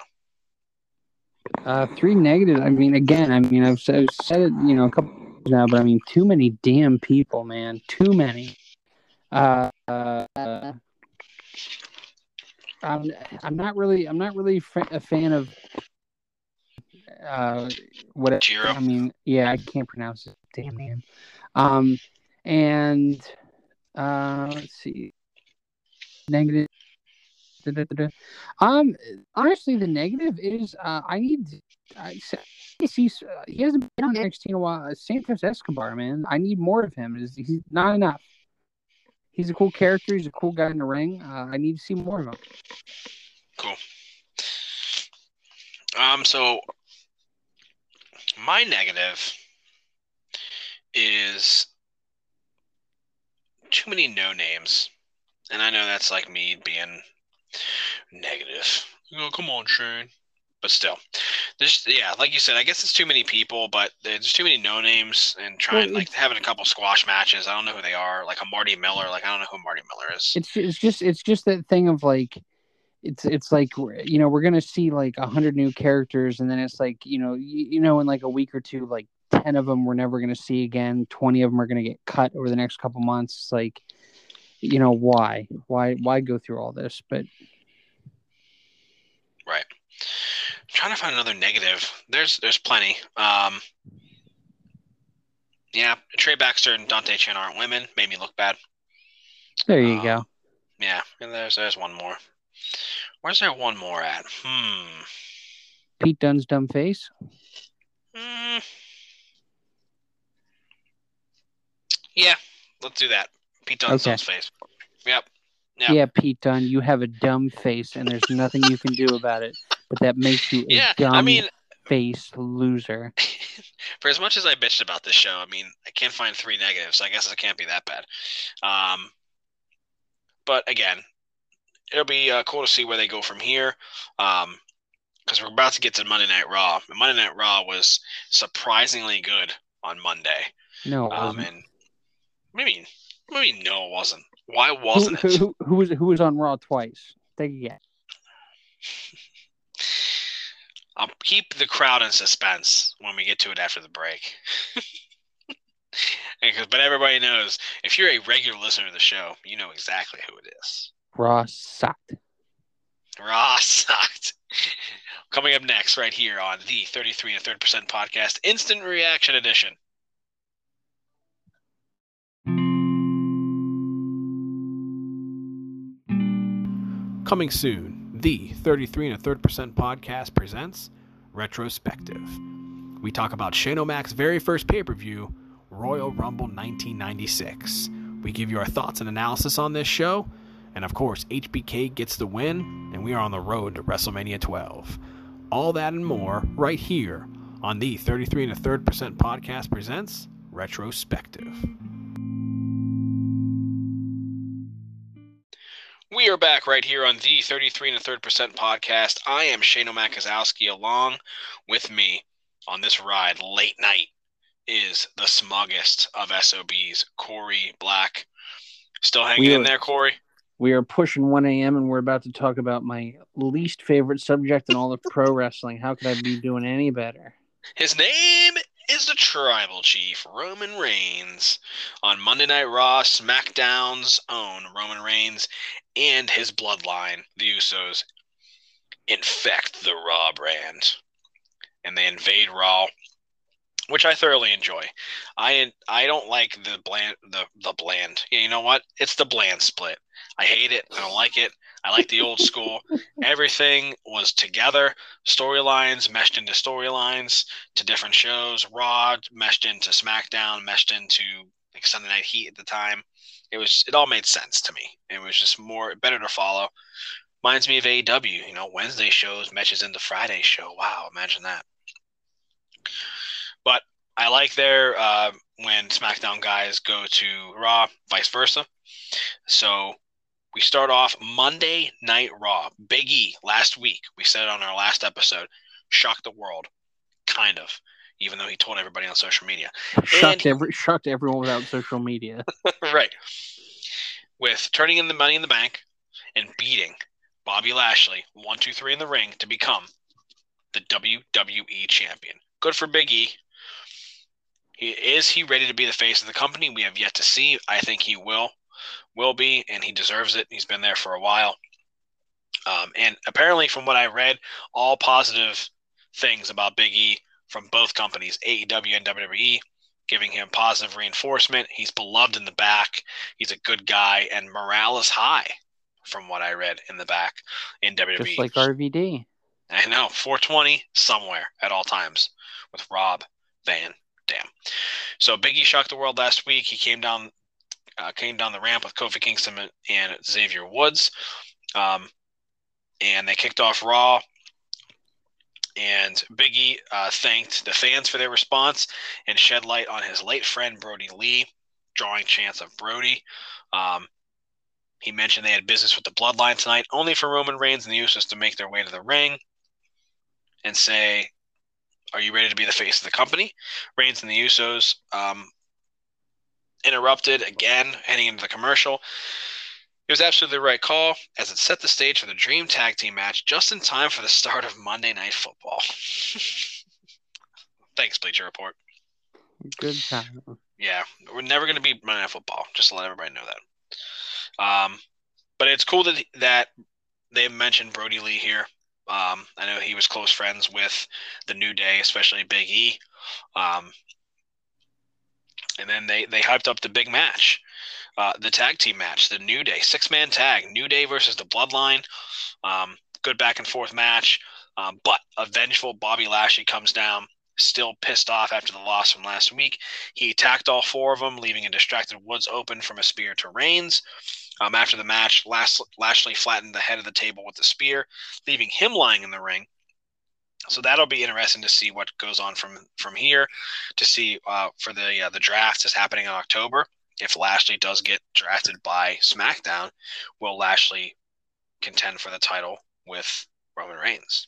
Uh, three negatives. I mean, again, I mean, I've, I've said it, you know, a couple now, but I mean, too many damn people, man. Too many. Uh, uh, I'm, I'm not really, I'm not really a fan of. Uh, what Jiro. I mean, yeah, I can't pronounce it. Damn man. Um, and uh, let's see. Negative. Um, honestly, the negative is uh, I need. I he's uh, he hasn't been on NXT in a while. Uh, Santos Escobar, man, I need more of him. Is he's not enough. He's a cool character. He's a cool guy in the ring. Uh, I need to see more of him. Cool. Um, so my negative is too many no names. And I know that's like me being negative. Oh, come on, Shane. But still, there's yeah, like you said, I guess it's too many people, but there's too many no names and trying Well, like having a couple squash matches. I don't know who they are. Like a Marty Miller. Like I don't know who Marty Miller is. It's it's just it's just that thing of like, it's it's like you know we're gonna see like a hundred new characters, and then it's like you know you, you know in like a week or two, like ten of them we're never gonna see again. Twenty of them are gonna get cut over the next couple months. It's like, you know why why why go through all this? But Right. trying to find another negative. There's there's plenty. Um, yeah, Trey Baxter and Dante Chen aren't women. Made me look bad. there you Um, go. Yeah, and there's there's one more. Where's there one more at? Hmm. Pete Dunne's dumb face. Mm. Yeah, let's do that. Pete Dunne's Okay. face. Yep. Yeah. Yeah. Pete Dunne, you have a dumb face, and there's nothing you can do about it. But that makes you a Yeah. dumb I mean, face loser. for as much as I bitched about this show, I mean, I can't find three negatives, so I guess it can't be that bad. Um, but again, it'll be uh, cool to see where they go from here. Um, because we're about to get to Monday Night Raw. And Monday Night Raw was surprisingly good on Monday. No, Um, and what do you mean? You mean? No, it wasn't. Why wasn't who, it? who, who was who was on Raw twice? Take a guess. I'll keep the crowd in suspense when we get to it after the break. Because, but everybody knows if you're a regular listener to the show, you know exactly who it is. Raw sucked. Raw sucked. Coming up next, right here on the 33 and a third percent podcast, instant reaction edition. Coming soon, The 33 and a third percent podcast presents Retrospective. We talk about Shane O'Mac's very first pay per view, Royal Rumble 1996. We give you our thoughts and analysis on this show, and of course, HBK gets the win, and we are on the road to WrestleMania 12. All that and more right here on the 33 and a third percent podcast presents Retrospective. We are back right here on the 33 and a third percent podcast. I am Shane O Mac Guzowski. Along with me on this ride late night is the smuggest of SOBs, Corey Black. Still hanging We in are- there, Corey? We are pushing 1 a.m. and we're about to talk about my least favorite subject in all of pro wrestling. How could I be doing any better? His name is the Tribal Chief, Roman Reigns. On Monday Night Raw, SmackDown's own Roman Reigns and his bloodline, the Usos, infect the Raw brand. And they invade Raw, which I thoroughly enjoy. I I don't like the bland the the bland. You know what? It's the bland split. I hate it. I don't like it. I like the old school. Everything was together. Storylines meshed into storylines to different shows. Raw meshed into SmackDown, meshed into like Sunday Night Heat at the time. It was it all made sense to me. It was just more better to follow. Reminds me of AEW. You know, Wednesday shows matches into Friday show. Wow, imagine that. But I like their uh, when SmackDown guys go to Raw, vice versa. So we start off Monday Night Raw. Big E last week. We said it on our last episode. Shocked the world, kind of, even though he told everybody on social media. Shocked every shocked everyone without social media. right. With turning in the money in the bank and beating Bobby Lashley one, two, three in the ring to become the WWE champion. Good for Big E. He, is he ready to be the face of the company? We have yet to see. I think he will, will be, and he deserves it. He's been there for a while. Um, and apparently, from what I read, all positive things about Big E from both companies, AEW and WWE, giving him positive reinforcement. He's beloved in the back. He's a good guy, and morale is high, from what I read in the back in WWE. Just like RVD. I know, 420 somewhere at all times with Rob Van Dam. So Biggie shocked the world last week. He came down, uh, came down the ramp with Kofi Kingston and Xavier Woods, um, and they kicked off Raw. And Biggie uh, thanked the fans for their response and shed light on his late friend Brodie Lee, drawing chance of Brody. Um, he mentioned they had business with the Bloodline tonight, only for Roman Reigns and the Usos to make their way to the ring and say, "Are you ready to be the face of the company?" Reigns and the Usos um, interrupted again, heading into the commercial. It was absolutely the right call, as it set the stage for the Dream Tag Team match just in time for the start of Monday Night Football. Thanks, Bleacher Report. Good time. Yeah, we're never going to be Monday Night Football. Just to let everybody know that. Um, but it's cool that that they mentioned Brodie Lee here. Um, I know he was close friends with the New Day, especially Big E. Um, and then they they hyped up the big match, uh, the tag team match, the New Day six man tag, New Day versus the Bloodline. Um, good back and forth match, um, but a vengeful Bobby Lashley comes down, still pissed off after the loss from last week. He attacked all four of them, leaving a distracted Woods open from a spear to Reigns. Um, after the match, Lash- Lashley flattened the head of the table with the spear, leaving him lying in the ring. So that'll be interesting to see what goes on from from here. To see uh, for the uh, the draft is happening in October. If Lashley does get drafted by SmackDown, will Lashley contend for the title with Roman Reigns?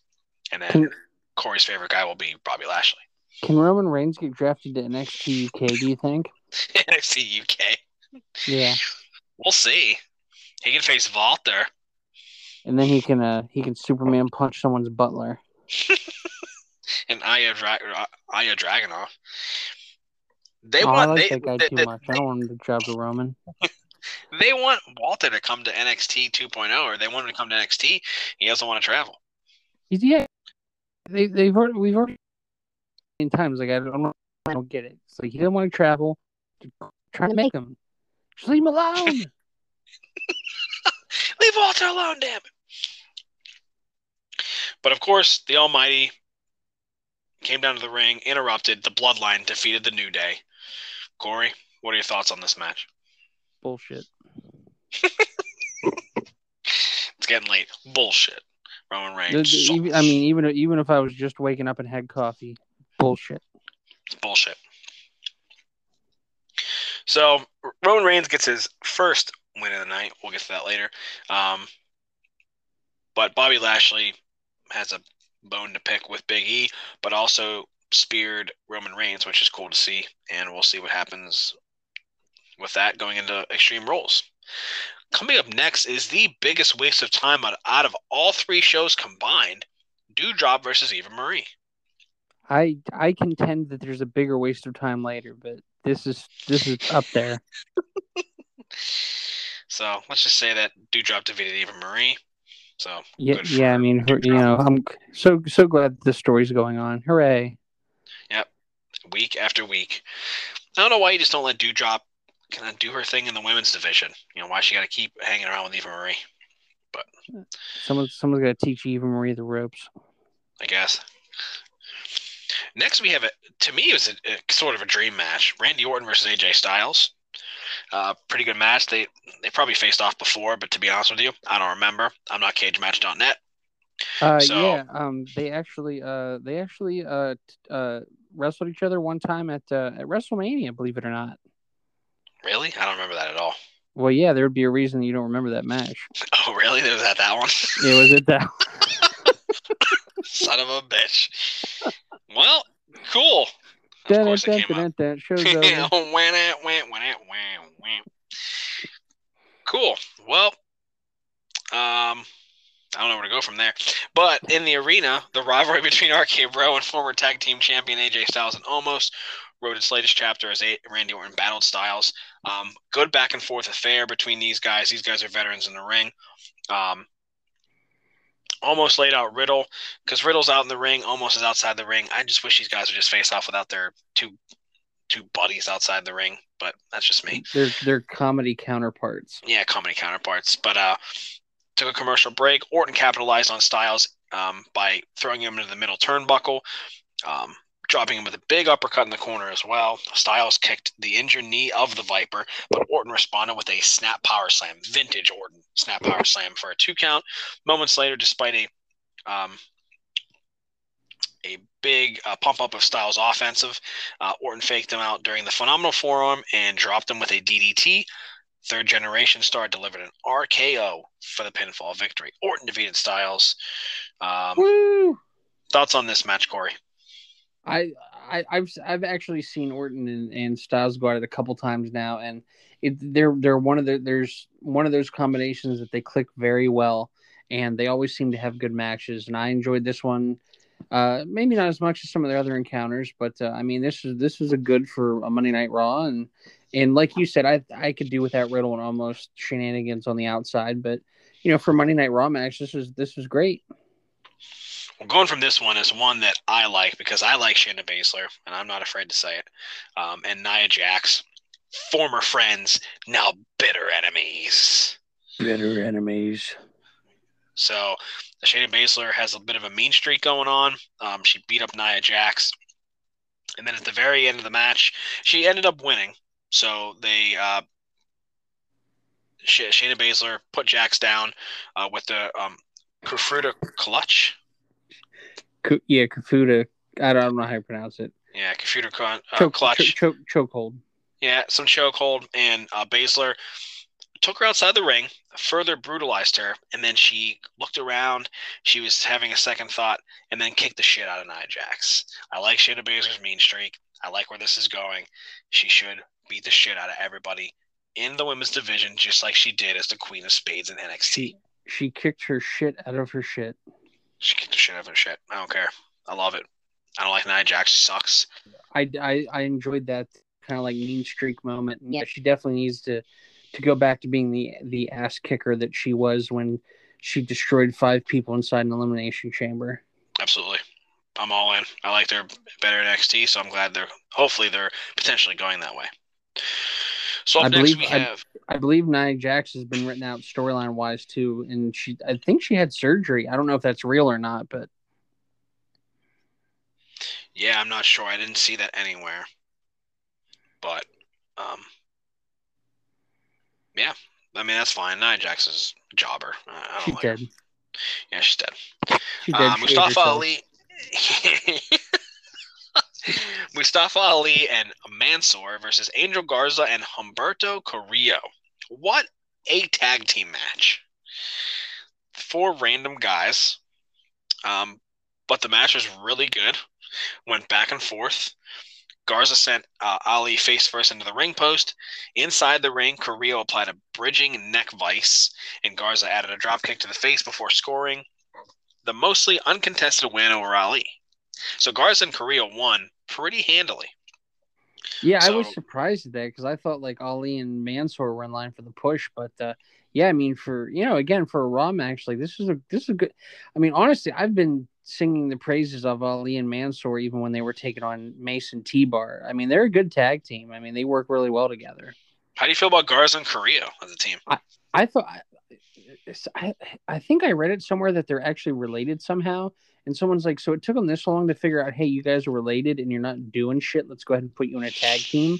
And then Can, Corey's favorite guy will be Bobby Lashley. can Roman Reigns get drafted to NXT UK? Do you think? NXT UK. Yeah, We'll see. He can face Walter. and then he can uh he can Superman punch someone's butler. and Aya, Dra- uh, Ilja Dragunov. They oh, want I like they, that guy they, too they, much. I don't want him to job to Roman. they want Walter to come to NXT 2.0, or they want him to come to NXT. He doesn't want to travel. He's yeah. They they've already we've already in times like I don't I don't get it. It's like he doesn't want to travel. Try to make him. Just leave him alone. Leave Walter alone, damn it. But of course, the Almighty came down to the ring, interrupted. The Bloodline defeated the New Day. Corey, what are your thoughts on this match? Bullshit. It's getting late. Bullshit. Roman Reigns. I mean, even even if I was just waking up and had coffee, bullshit. It's bullshit. So Roman Reigns gets his first win of the night. We'll get to that later. Um, but Bobby Lashley has a bone to pick with Big E, but also speared Roman Reigns, which is cool to see. And we'll see what happens with that going into Extreme Rules. Coming up next is the biggest waste of time out, out of all three shows combined Doudrop versus Eva Marie. I I contend that there's a bigger waste of time later, but this is this is up there. So let's just say that Doudrop defeated Eva Marie. So Yeah, yeah. I mean, her, you know, I'm so so glad the story's going on. Hooray! Week after week. I don't know why you just don't let Doudrop kind of do her thing in the women's division. You know why she got to keep hanging around with Eva Marie. But Someone someone's got to teach Eva Marie the ropes. I guess. Next, we have a. To me, it was a, a sort of a dream match: Randy Orton versus AJ Styles. Uh, pretty good match. They they probably faced off before, but to be honest with you, I don't remember. I'm not CageMatch.net. Uh, So- yeah. Um, they actually uh they actually uh t- uh wrestled each other one time at uh, at WrestleMania. Believe it or not. Really? I don't remember that at all. Well, yeah, there would be a reason you don't remember that match. Oh, really? There was that that one. It was at that. Son of a bitch. Well, cool. Of Dun, dun, it came dun, up. dun, dun, Show's over. Wah, nah, wah, wah, nah, wah, wah. Cool. Well, um, I don't know where to go from there. But in the arena, the rivalry between RK Bro and former tag team champion AJ Styles and Omos wrote its latest chapter as Randy Orton battled Styles. Um, good back and forth affair between these guys. These guys are veterans in the ring. Um, Omos laid out Riddle because Riddle's out in the ring, Omos is outside the ring. I just wish these guys would just face off without their two two buddies outside the ring, but that's just me. They're they're comedy counterparts. Yeah, comedy counterparts. But uh, took a commercial break. Orton capitalized on Styles um, by throwing him into the middle turnbuckle, um, dropping him with a big uppercut in the corner as well. Styles kicked the injured knee of the Viper, but Orton responded with a snap power slam, vintage Orton snap power slam for a two count. Moments later, despite a um, a big uh, pump up of Styles' offensive. Uh, Orton faked him out during the phenomenal forearm and dropped him with a DDT. Third generation star delivered an RKO for the pinfall victory. Orton defeated Styles. Um, Woo! thoughts on this match, Corey? I, I I've I've actually seen Orton and, and Styles go at it a couple times now, and it, they're they're one of the there's one of those combinations that they click very well, and they always seem to have good matches. And I enjoyed this one, uh, maybe not as much as some of their other encounters, but uh, I mean this is this was a good for a Monday Night Raw, and and like you said, I I could do without Riddle and Omos shenanigans on the outside, but you know for Monday Night Raw match, this was this was great. Well, going from this one is one that I like because I like Shayna Baszler, and I'm not afraid to say it. Um, and Nia Jax, former friends, now bitter enemies. Bitter enemies. So Shayna Baszler has a bit of a mean streak going on. Um, she beat up Nia Jax, and then at the very end of the match, she ended up winning. So they uh, Sh- Shayna Baszler put Jax down uh, with the um, Kufruta clutch. Ku- yeah, Kafuta. I don't know how you pronounce it. Yeah, Kufruta con- uh, Choke, clutch. choke, choke, chokehold. Yeah, some chokehold, and uh, Baszler took her outside the ring, further brutalized her, and then she looked around. She was having a second thought, and then kicked the shit out of Nia Jax. I like Shayna Baszler's mean streak. I like where this is going. She should beat the shit out of everybody in the women's division, just like she did as the Queen of Spades in NXT. She she kicked her shit out of her shit. She kicked the shit out of her shit. I don't care. I love it. I don't like Nia Jax. She sucks. I, I, I enjoyed that kind of like mean streak moment. And yeah, she definitely needs to to go back to being the the ass kicker that she was when she destroyed five people inside an elimination chamber. Absolutely. I'm all in. I like their better NXT, so I'm glad they're hopefully they're potentially going that way. So up I next believe- we I- have I believe Nia Jax has been written out storyline wise too, and she I think she had surgery. I don't know if that's real or not, but yeah, I'm not sure. I didn't see that anywhere. But um yeah, I mean that's fine. Nia Jax is a jobber. I I she's like her. dead. Yeah, she's dead. She Uh, dead. Ate Mustafa. Ali. Mustafa Ali and Mansoor versus Angel Garza and Humberto Carrillo. What a tag team match! Four random guys, um, but the match was really good. Went back and forth. Garza sent uh, Ali face first into the ring post. Inside the ring, Carrillo applied a bridging neck vice, and Garza added a dropkick to the face before scoring the mostly uncontested win over Ali. So Garza and Carrillo won pretty handily. Yeah, I was surprised at that because I thought like Ali and Mansoor were in line for the push, but uh, yeah, I mean for you know again for a Raw match like this is a this is a good. I mean honestly, I've been singing the praises of Ali and Mansoor even when they were taking on Mace and T-Bar. I mean they're a good tag team. I mean they work really well together. How do you feel about Garza and Carrillo as a team? I thought I I think I read it somewhere that they're actually related somehow. And someone's like, so it took them this long to figure out, hey, you guys are related and you're not doing shit. Let's go ahead and put you in a tag team.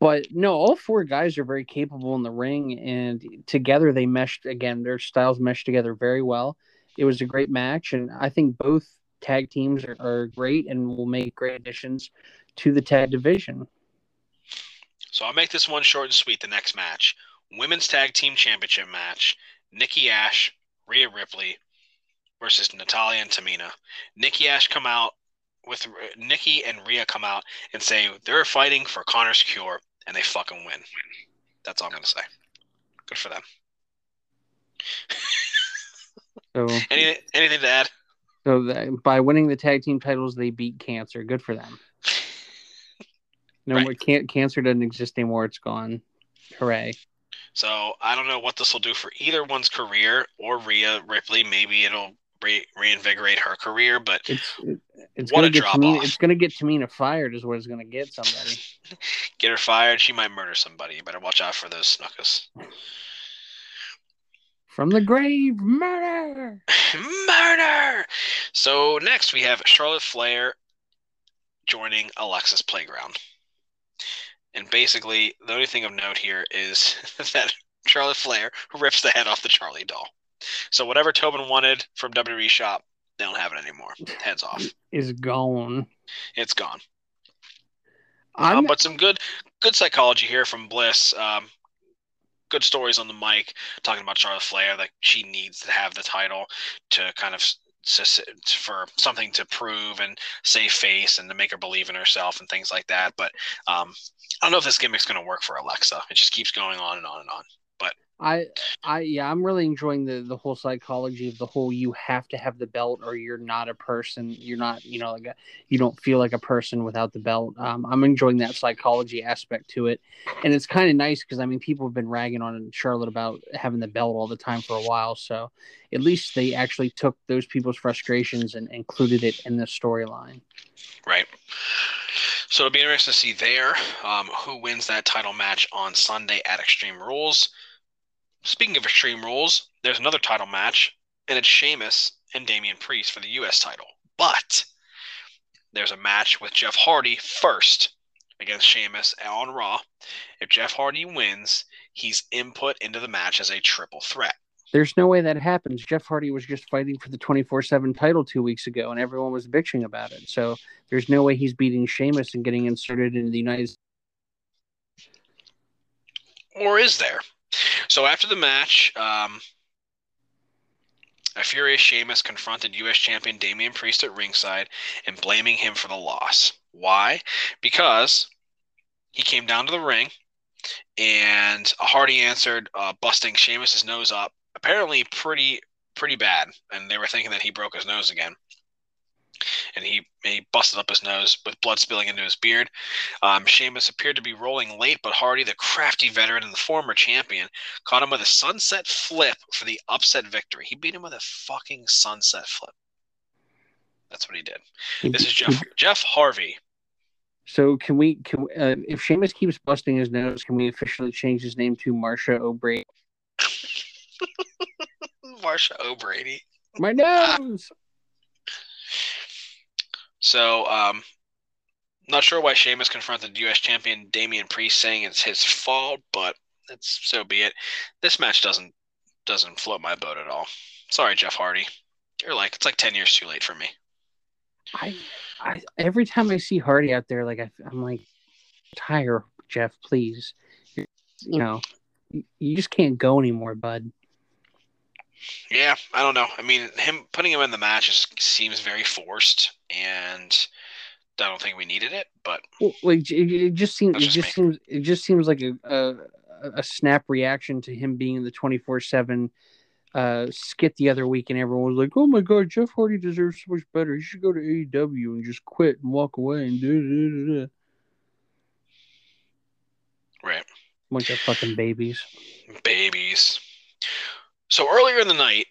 But no, all four guys are very capable in the ring, and together they meshed again. Their styles meshed together very well. It was a great match, and I think both tag teams are, are great and will make great additions to the tag division. So I'll make this one short and sweet. The next match, women's tag team championship match: Nikki Ash, Rhea Ripley versus Natalya and Tamina. Nikki Ash come out with Nikki and Rhea come out and say they're fighting for Connor's cure, and they fucking win. That's all I'm gonna say. Good for them. So, Any anything to add? so that, by winning the tag team titles, they beat cancer. Good for them. No Right. more can- cancer doesn't exist anymore. It's gone. Hooray! So I don't know what this will do for either one's career or Rhea Ripley. Maybe it'll re- reinvigorate her career, but It's it's What gonna a get drop Tamina, off. it's gonna get Tamina fired is what it's gonna get somebody. get her fired. She might murder somebody. You better watch out for those Snukas. From the grave, murder. Murder. So next we have Charlotte Flair joining Alexa's Playground. And basically, the only thing of note here is that Charlotte Flair rips the head off the Charlie doll. So whatever Tobin wanted from WWE Shop, they don't have it anymore. Heads off. Is gone. It's gone. Um, but some good good psychology here from Bliss. Um, good stories on the mic talking about Charlotte Flair that she needs to have the title to kind of for something to prove and save face and to make her believe in herself and things like that. But um, I don't know if this gimmick's going to work for Alexa. It just keeps going on and on and on. I I yeah, I'm really enjoying the the whole psychology of the whole you have to have the belt or you're not a person. You're not, you know, like a, you don't feel like a person without the belt. Um, I'm enjoying that psychology aspect to it. And it's kind of nice because I mean people have been ragging on Charlotte about having the belt all the time for a while. So at least they actually took those people's frustrations and included it in the storyline. Right. So it'll be interesting to see there um, who wins that title match on Sunday at Extreme Rules. Speaking of Extreme Rules, there's another title match, and it's Sheamus and Damian Priest for the U.S. title. But there's a match with Jeff Hardy first against Sheamus on Raw. If Jeff Hardy wins, he's input into the match as a triple threat. There's no way that happens. Jeff Hardy was just fighting for the 24 7 title two weeks ago, and everyone was bitching about it. So there's no way he's beating Sheamus and getting inserted into the United States. Or is there? So after the match, um, a furious Sheamus confronted U.S. champion Damian Priest at ringside and blaming him for the loss. Why? Because he came down to the ring and Hardy answered, uh, busting Sheamus's nose up, apparently pretty pretty bad, and they were thinking that he broke his nose again. And he, he busted up his nose with blood spilling into his beard. Um, Sheamus appeared to be rolling late, but Hardy, the crafty veteran and the former champion, caught him with a sunset flip for the upset victory. He beat him with a fucking sunset flip. That's what he did. This is Jeff Jeff Hardy So can we can uh, if Sheamus keeps busting his nose, can we officially change his name to Marsha O'Brady? Marsha O'Brady. My nose. So, um, not sure why Sheamus confronted U.S. champion Damian Priest, saying it's his fault, but it's so be it. This match doesn't doesn't float my boat at all. Sorry, Jeff Hardy. You're like it's like ten years too late for me. I, I every time I see Hardy out there, like I, I'm like, tire Jeff, please. You're, you know, you- you just can't go anymore, bud. Yeah, I don't know. I mean, him putting him in the match just seems very forced, and I don't think we needed it. But Well, like it, it just seems, it just just seems, it just seems like a a, a snap reaction to him being in the twenty four seven uh skit the other week, and everyone was like, "Oh my god, Jeff Hardy deserves so much better. He should go to AEW and just quit and walk away and do do do." right, Bunch of fucking babies. babies. So earlier in the night,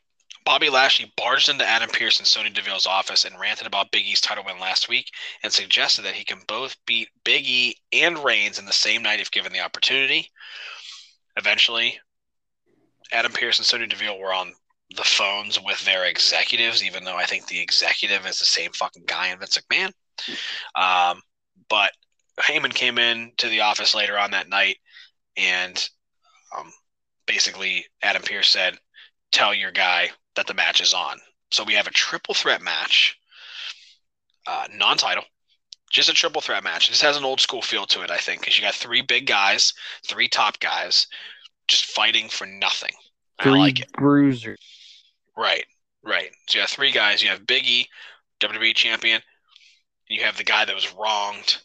Bobby Lashley barged into Adam Pearce and Sonya Deville's office and ranted about Big E's title win last week and suggested that he can both beat Big E and Reigns in the same night if given the opportunity. Eventually, Adam Pearce and Sonya Deville were on the phones with their executives, even though I think the executive is the same fucking guy in Vince McMahon. Um, but Heyman came in to the office later on that night and um, basically Adam Pearce said, "Tell your guy that the match is on." So we have a triple threat match, uh, non-title, just a triple threat match. This has an old school feel to it, I think, because you got three big guys, three top guys, just fighting for nothing. I like it. bruisers. Right, right. So you have three guys. You have Biggie, WWE champion. You have the guy that was wronged,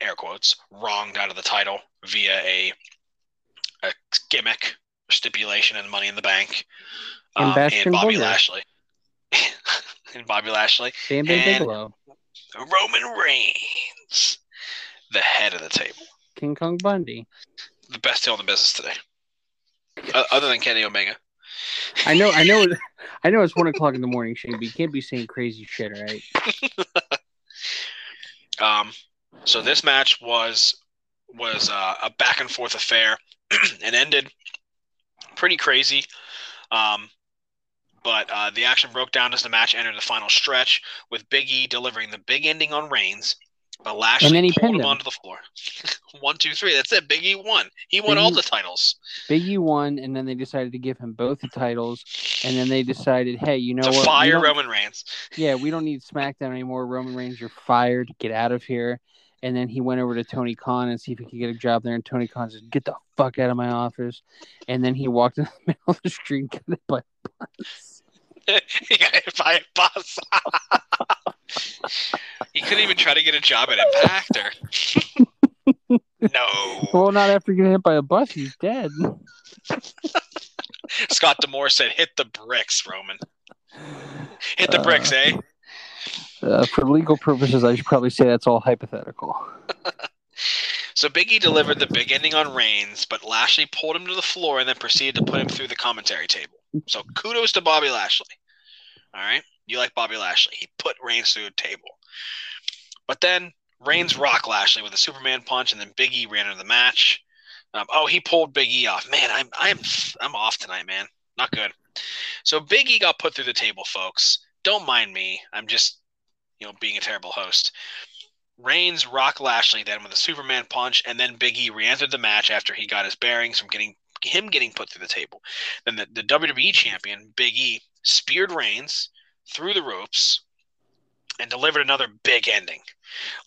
air quotes, wronged out of the title via a a gimmick stipulation and Money in the Bank. And Um, Bastion and Bobby. Lashley. and Bobby Lashley. Bam Bam And- Bigelow. Roman Reigns, the head of the table. King Kong Bundy. The best deal in the business today. Other than Kenny Omega. I know, I know, I know. It's one o'clock in the morning, Shane, but you can't be saying crazy shit, right? Um, so this match was was uh, a back and forth affair and ended pretty crazy. Um, but uh, the action broke down as the match entered the final stretch, with Big E delivering the big ending on Reigns. But Lashley then he pulled him him. onto the floor. One, two, three. That's it. Big E won. He won Big all E- the titles Big E won, and then they decided to give him both the titles, and then they decided, hey, you know to what? Fire Roman Reigns. Yeah, we don't need SmackDown anymore. Roman Reigns, you're fired. Get out of here. And then he went over to Tony Khan and see if he could get a job there. And Tony Khan said, "Get the fuck out of my office." And then he walked in the middle of the street, got hit by a bus. he got hit by a bus. he couldn't even try to get a job at Impact or. no. Well, not after getting hit by a bus, he's dead. Scott D'Amore said, "Hit the bricks, Roman. Hit the bricks, eh?" Uh, for legal purposes, I should probably say that's all hypothetical. So Biggie delivered the big ending on Reigns, but Lashley pulled him to the floor and then proceeded to put him through the commentary table. So kudos to Bobby Lashley. All right, you like Bobby Lashley? He put Reigns through a table, but then Reigns rocked Lashley with a Superman punch, and then Biggie ran into the match. Um, oh, he pulled Big E off. Man, I'm I'm I'm off tonight, man. Not good. So Big E got put through the table, folks. Don't mind me. I'm just, you know, being a terrible host. Reigns rock Lashley then with a Superman punch, and then Big E re-entered the match after he got his bearings from getting him getting put through the table. Then the, the WWE champion Big E speared Reigns through the ropes and delivered another big ending.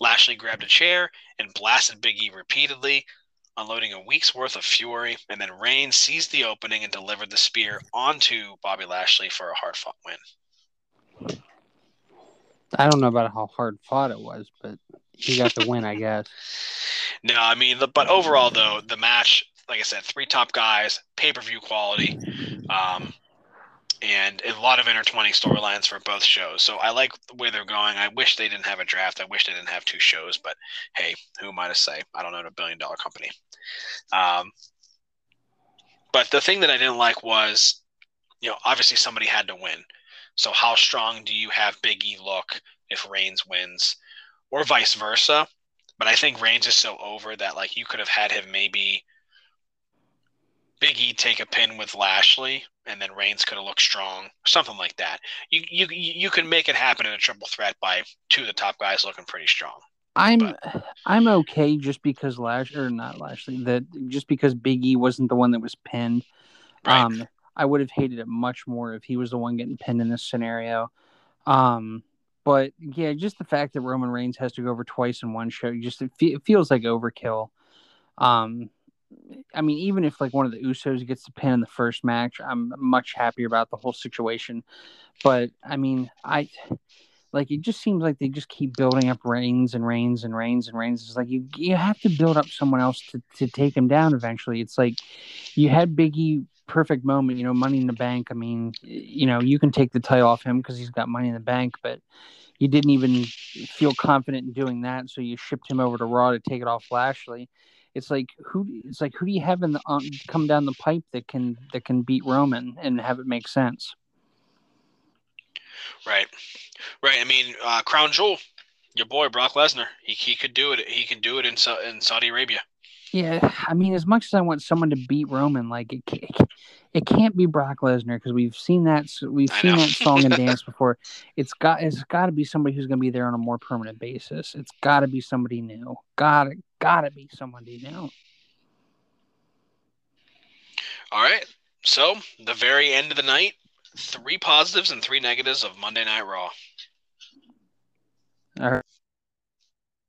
Lashley grabbed a chair and blasted Big E repeatedly, unloading a week's worth of fury, and then Reigns seized the opening and delivered the spear onto Bobby Lashley for a hard-fought win. I don't know about how hard fought it was, but he got the win, I guess. No, I mean, the, but overall though, the match, like I said, three top guys, pay per view quality, um, and a lot of intertwining storylines for both shows. So I like the way they're going. I wish they didn't have a draft. I wish they didn't have two shows. But hey, who am I to say? I don't own a billion dollar company. Um, but the thing that I didn't like was, you know, obviously somebody had to win. So how strong do you have Big E look if Reigns wins, or vice versa? But I think Reigns is so over that like you could have had him maybe Big E take a pin with Lashley, and then Reigns could have looked strong, something like that. You you you can make it happen in a triple threat by two of the top guys looking pretty strong. I'm But- I'm okay just because Lash or not Lashley that just because Big E wasn't the one that was pinned. Right. Um, I would have hated it much more if he was the one getting pinned in this scenario. Um, but yeah, just the fact that Roman Reigns has to go over twice in one show, just it, fe- it feels like overkill. Um, I mean, even if like one of the Usos gets the pin in the first match, I'm much happier about the whole situation. But I mean, I like it just seems like they just keep building up Reigns and Reigns and Reigns and Reigns. It's like you you have to build up someone else to, to take him down eventually. It's like you had Biggie perfect moment, you know, money in the bank. I mean, you know, you can take the title off him because he's got money in the bank, but you didn't even feel confident in doing that, so you shipped him over to Raw to take it off Lashley. It's like who it's like who do you have in the um, come down the pipe that can that can beat Roman and have it make sense? Right, right. I mean, uh, Crown Jewel, your boy Brock Lesnar, he, he could do it. He can do it in in Saudi Arabia. Yeah, I mean, as much as I want someone to beat Roman, like it, can't, it can't be Brock Lesnar because we've seen that we've seen that song and dance before. It's got it's got to be somebody who's going to be there on a more permanent basis. It's got to be somebody new. Got to got to be somebody new. All right. So the very end of the night, three positives and three negatives of Monday Night Raw. All right.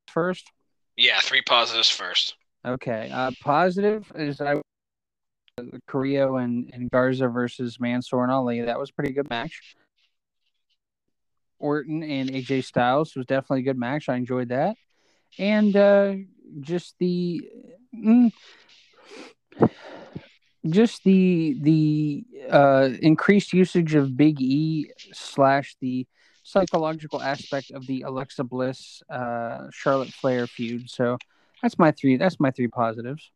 First, Yeah, three positives first. Okay. Uh, positive is I Carrillo and, and Garza versus Mansoor and Ali. That was a pretty good match. Orton and AJ Styles was definitely a good match. I enjoyed that. And uh, just the mm, just the the uh, increased usage of Big E slash the psychological aspect of the Alexa Bliss uh, Charlotte Flair feud. So that's my three. That's my three positives.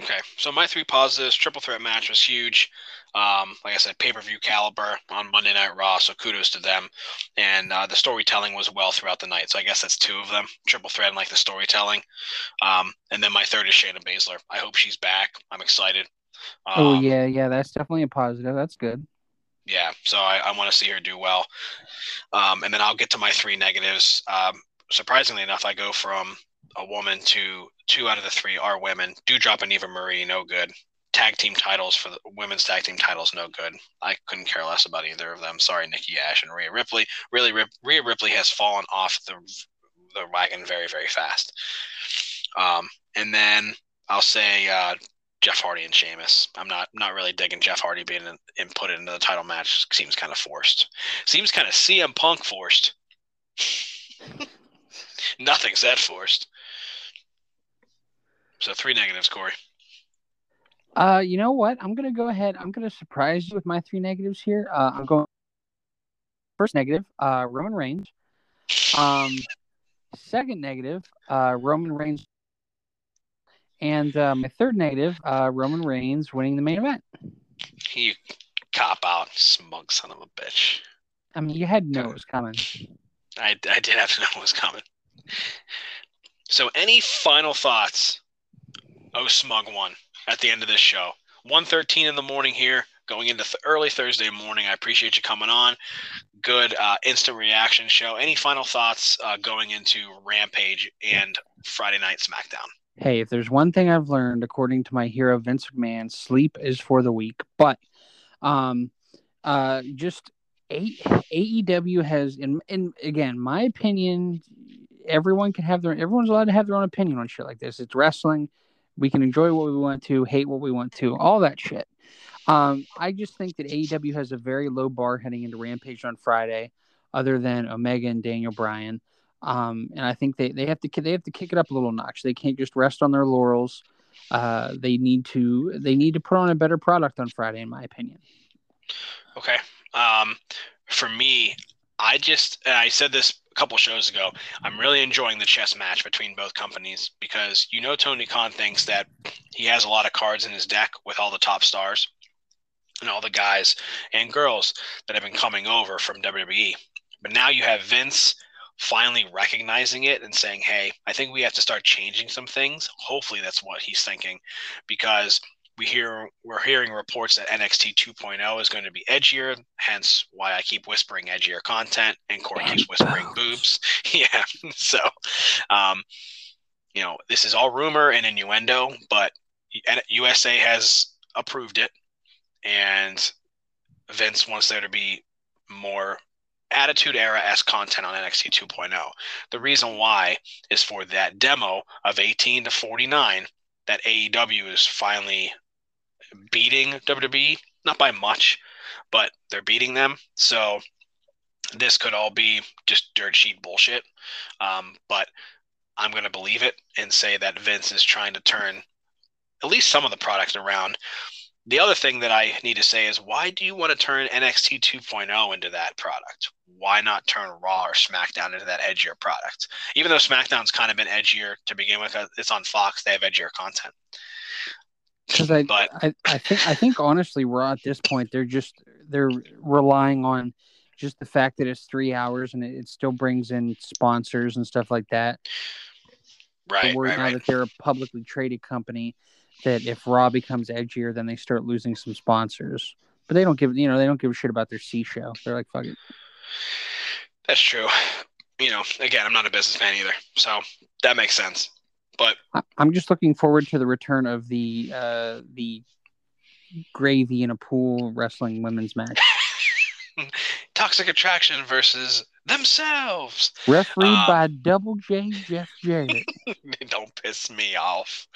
Okay, so my three positives: triple threat match was huge. Um, like I said, pay per view caliber on Monday Night Raw, so kudos to them. And uh, the storytelling was well throughout the night, so I guess that's two of them: triple threat and like the storytelling. Um, and then my third is Shayna Baszler. I hope she's back. I'm excited. Um, oh yeah, yeah, that's definitely a positive. That's good. yeah. So I, I want to see her do well. Um, and then I'll get to my three negatives. Um, surprisingly enough, I go from a woman to two out of the three are women. Doudrop and Eva Marie, no good. Tag team titles for the women's tag team titles, no good. I couldn't care less about either of them. Sorry, Nikki Ash and Rhea Ripley. Really, Rhea Ripley has fallen off the the wagon very, very fast. Um, and then I'll say uh, Jeff Hardy and Sheamus. I'm not not really digging Jeff Hardy being in, into the title match. Seems kind of forced. Seems kind of CM Punk forced. Nothing's that forced. So three negatives, Corey. Uh, you know what? I'm gonna go ahead. I'm gonna surprise you with my three negatives here. Uh, I'm going first negative. Uh, Roman Reigns. Um, second negative. Uh, Roman Reigns. And uh, my third negative. Uh, Roman Reigns winning the main event. You cop out, smug son of a bitch. I mean, you had to know it was coming. I, I did have to know it was coming. So, any final thoughts? Oh, smug one at the end of this show. 1.13 in the morning here, going into th- early Thursday morning. I appreciate you coming on. Good uh, instant reaction show. Any final thoughts uh, going into Rampage and Friday Night SmackDown? Hey, if there's one thing I've learned, according to my hero Vince McMahon, sleep is for the weak. But, um, uh, just A- AEW has, in, in again, my opinion, everyone can have their, everyone's allowed to have their own opinion on shit like this. It's wrestling. We can enjoy what we want to, hate what we want to, all that shit. Um, I just think that AEW has a very low bar heading into Rampage on Friday, other than Omega and Daniel Bryan. Um, and I think they, they have to they have to kick it up a little notch. They can't just rest on their laurels. Uh, they need to they need to put on a better product on Friday, in my opinion. Okay. Um, for me, I just and I said this couple shows ago. I'm really enjoying the chess match between both companies because you know Tony Khan thinks that he has a lot of cards in his deck with all the top stars and all the guys and girls that have been coming over from WWE. But now you have Vince finally recognizing it and saying, "Hey, I think we have to start changing some things." Hopefully, that's what he's thinking, because we hear we're hearing reports that NXT 2.0 is going to be edgier, hence why I keep whispering edgier content, and Corey keeps whispering boobs. yeah, so um, you know this is all rumor and innuendo, but USA has approved it, and Vince wants there to be more Attitude Era S content on NXT 2.0. The reason why is for that demo of 18 to 49 that AEW is finally beating WWE, not by much, but they're beating them. So this could all be just dirt sheet bullshit. Um, but I'm going to believe it and say that Vince is trying to turn at least some of the product around. The other thing that I need to say is why do you want to turn NXT 2.0 into that product? Why not turn Raw or SmackDown into that edgier product? Even though SmackDown's kind of been edgier to begin with, uh, it's on Fox, they have edgier content. Because I, but, I, I think I think honestly, Raw at this point they're just they're relying on just the fact that it's three hours and it, it still brings in sponsors and stuff like that. Right. We're right, now right. that they're a publicly traded company, that if Raw becomes edgier, then they start losing some sponsors. But they don't give you know they don't give a shit about their C show. They're like fuck it. That's true. You know, again, I'm not a businessman either, so that makes sense. But I'm just looking forward to the return of the uh the gravy in a pool wrestling women's match. Toxic Attraction versus themselves. Refereed Um, by Double J Jeff Jarrett. Don't piss me off.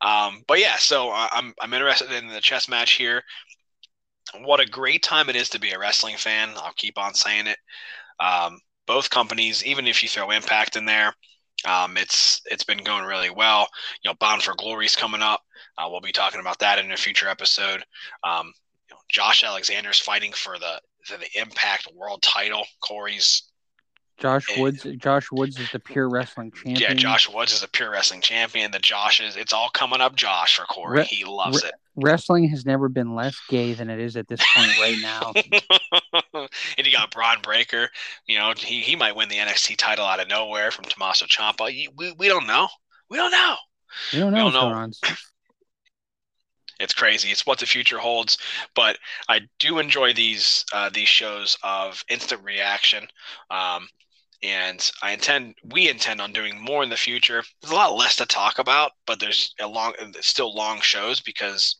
Um, but yeah, so uh, I'm I'm interested in the chess match here. What a great time it is to be a wrestling fan. I'll keep on saying it. Um, both companies, even if you throw Impact in there, um, it's it's been going really well. You know, Bound for Glory's coming up. Uh, we'll be talking about that in a future episode. Um, you know, Josh Alexander's fighting for the for the Impact World Title. Corey's Josh Eh. Woods. Josh Woods is the pure wrestling champion. yeah, Josh Woods is a pure wrestling champion. The Josh is it's all coming up Josh for Corey. Re- he loves Wrestling has never been less gay than it is at this point right now. and you got Bron Breakker. You know, he, he might win the NXT title out of nowhere from Tommaso Ciampa. We, we don't know. We don't know. We don't We know don't know. It's crazy. It's what the future holds. But I do enjoy these uh, these shows of instant reaction. Um, and I intend we intend on doing more in the future. There's a lot less to talk about, but there's a long there's still long shows because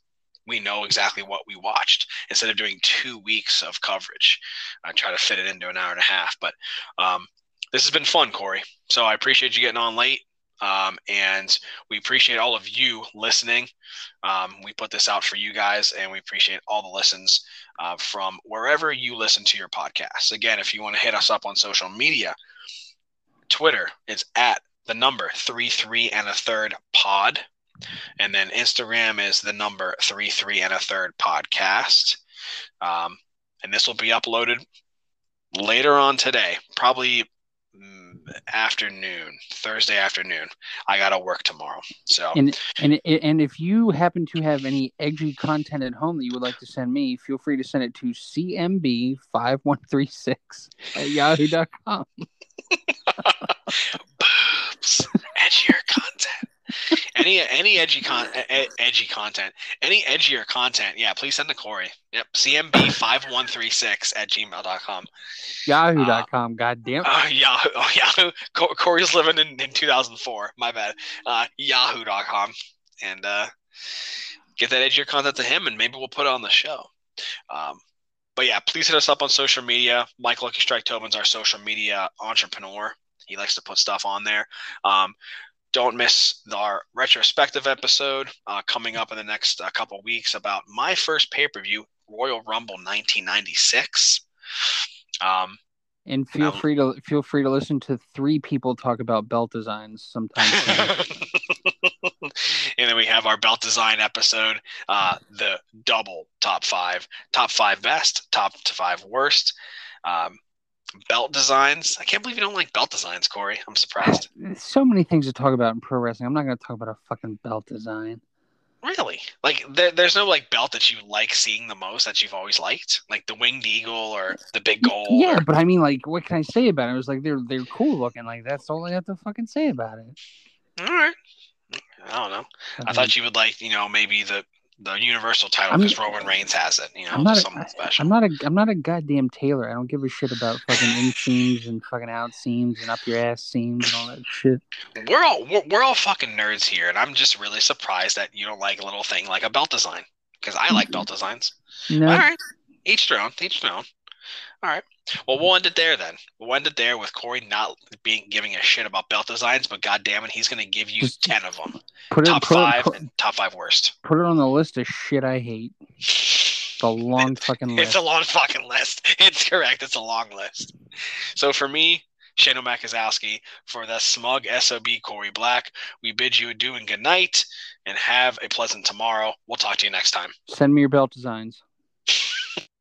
we know exactly what we watched instead of doing two weeks of coverage. I try to fit it into an hour and a half. But um, this has been fun, Corey. So I appreciate you getting on late. Um, and we appreciate all of you listening. Um, we put this out for you guys, and we appreciate all the listens uh, from wherever you listen to your podcasts. Again, if you want to hit us up on social media, Twitter is at the number three three and a third pod, and then Instagram is the number three three and a third podcast. Um, and this will be uploaded later on today, probably mm, afternoon, Thursday afternoon. I gotta work tomorrow, so And and and if you happen to have any edgy content at home that you would like to send me, feel free to send it to cmb five one three six at yahoo.com. boobs, edgier content. Any any edgy con edgy content, any edgier content, yeah, please send to Corey. Yep, cmb5136 at gmail.com. Yahoo.com. God damn. Uh, Yahoo, oh, Yahoo. Co- Corey's living in, in 2004. My bad. Uh, Yahoo.com. And uh, get that edgier content to him, and maybe we'll put it on the show. Um, but yeah, please hit us up on social media. Mike Lucky Strike Tobin's our social media entrepreneur. He likes to put stuff on there. Um, don't miss our retrospective episode uh, coming up in the next uh, couple weeks about my first pay per view, Royal Rumble 1996. Um, And feel Um, free to feel free to listen to three people talk about belt designs sometime soon. and then we have our belt design episode, uh, the double top five, top five best, top five worst. Um, belt designs. I can't believe you don't like belt designs, Corey. I'm surprised. There's so many things to talk about in pro wrestling. I'm not going to talk about a fucking belt design. Really? Like there, there's no like belt that you like seeing the most that you've always liked, like the winged eagle or the big gold. Yeah, or- but I mean, like, what can I say about it? It was like they're they're cool looking. Like that's all I have to fucking say about it. all right. I don't know. I thought you would like, you know, maybe the the universal title because Roman Reigns has it. You know, I'm not. something A, special. I'm not a. I'm not a goddamn tailor. I don't give a shit about fucking in seams and fucking out seams and up your ass seams and all that shit. we're all we're, we're all fucking nerds here, and I'm just really surprised that you don't like a little thing like a belt design because I like belt designs. No, All right, each their own, each their own. All right. Well, we'll end it there then. We'll end it there with Corey not being giving a shit about belt designs, but god damn it, he's gonna give you Just ten of them. put it, Top put, five It, put, top five worst. put it on the list of shit I hate. The long fucking list. It's a long fucking list. It's correct. It's a long list. So for me, Shane O Mac Guzowski, for the smug SOB Corey Black, we bid you adieu and good night and have a pleasant tomorrow. We'll talk to you next time. Send me your belt designs.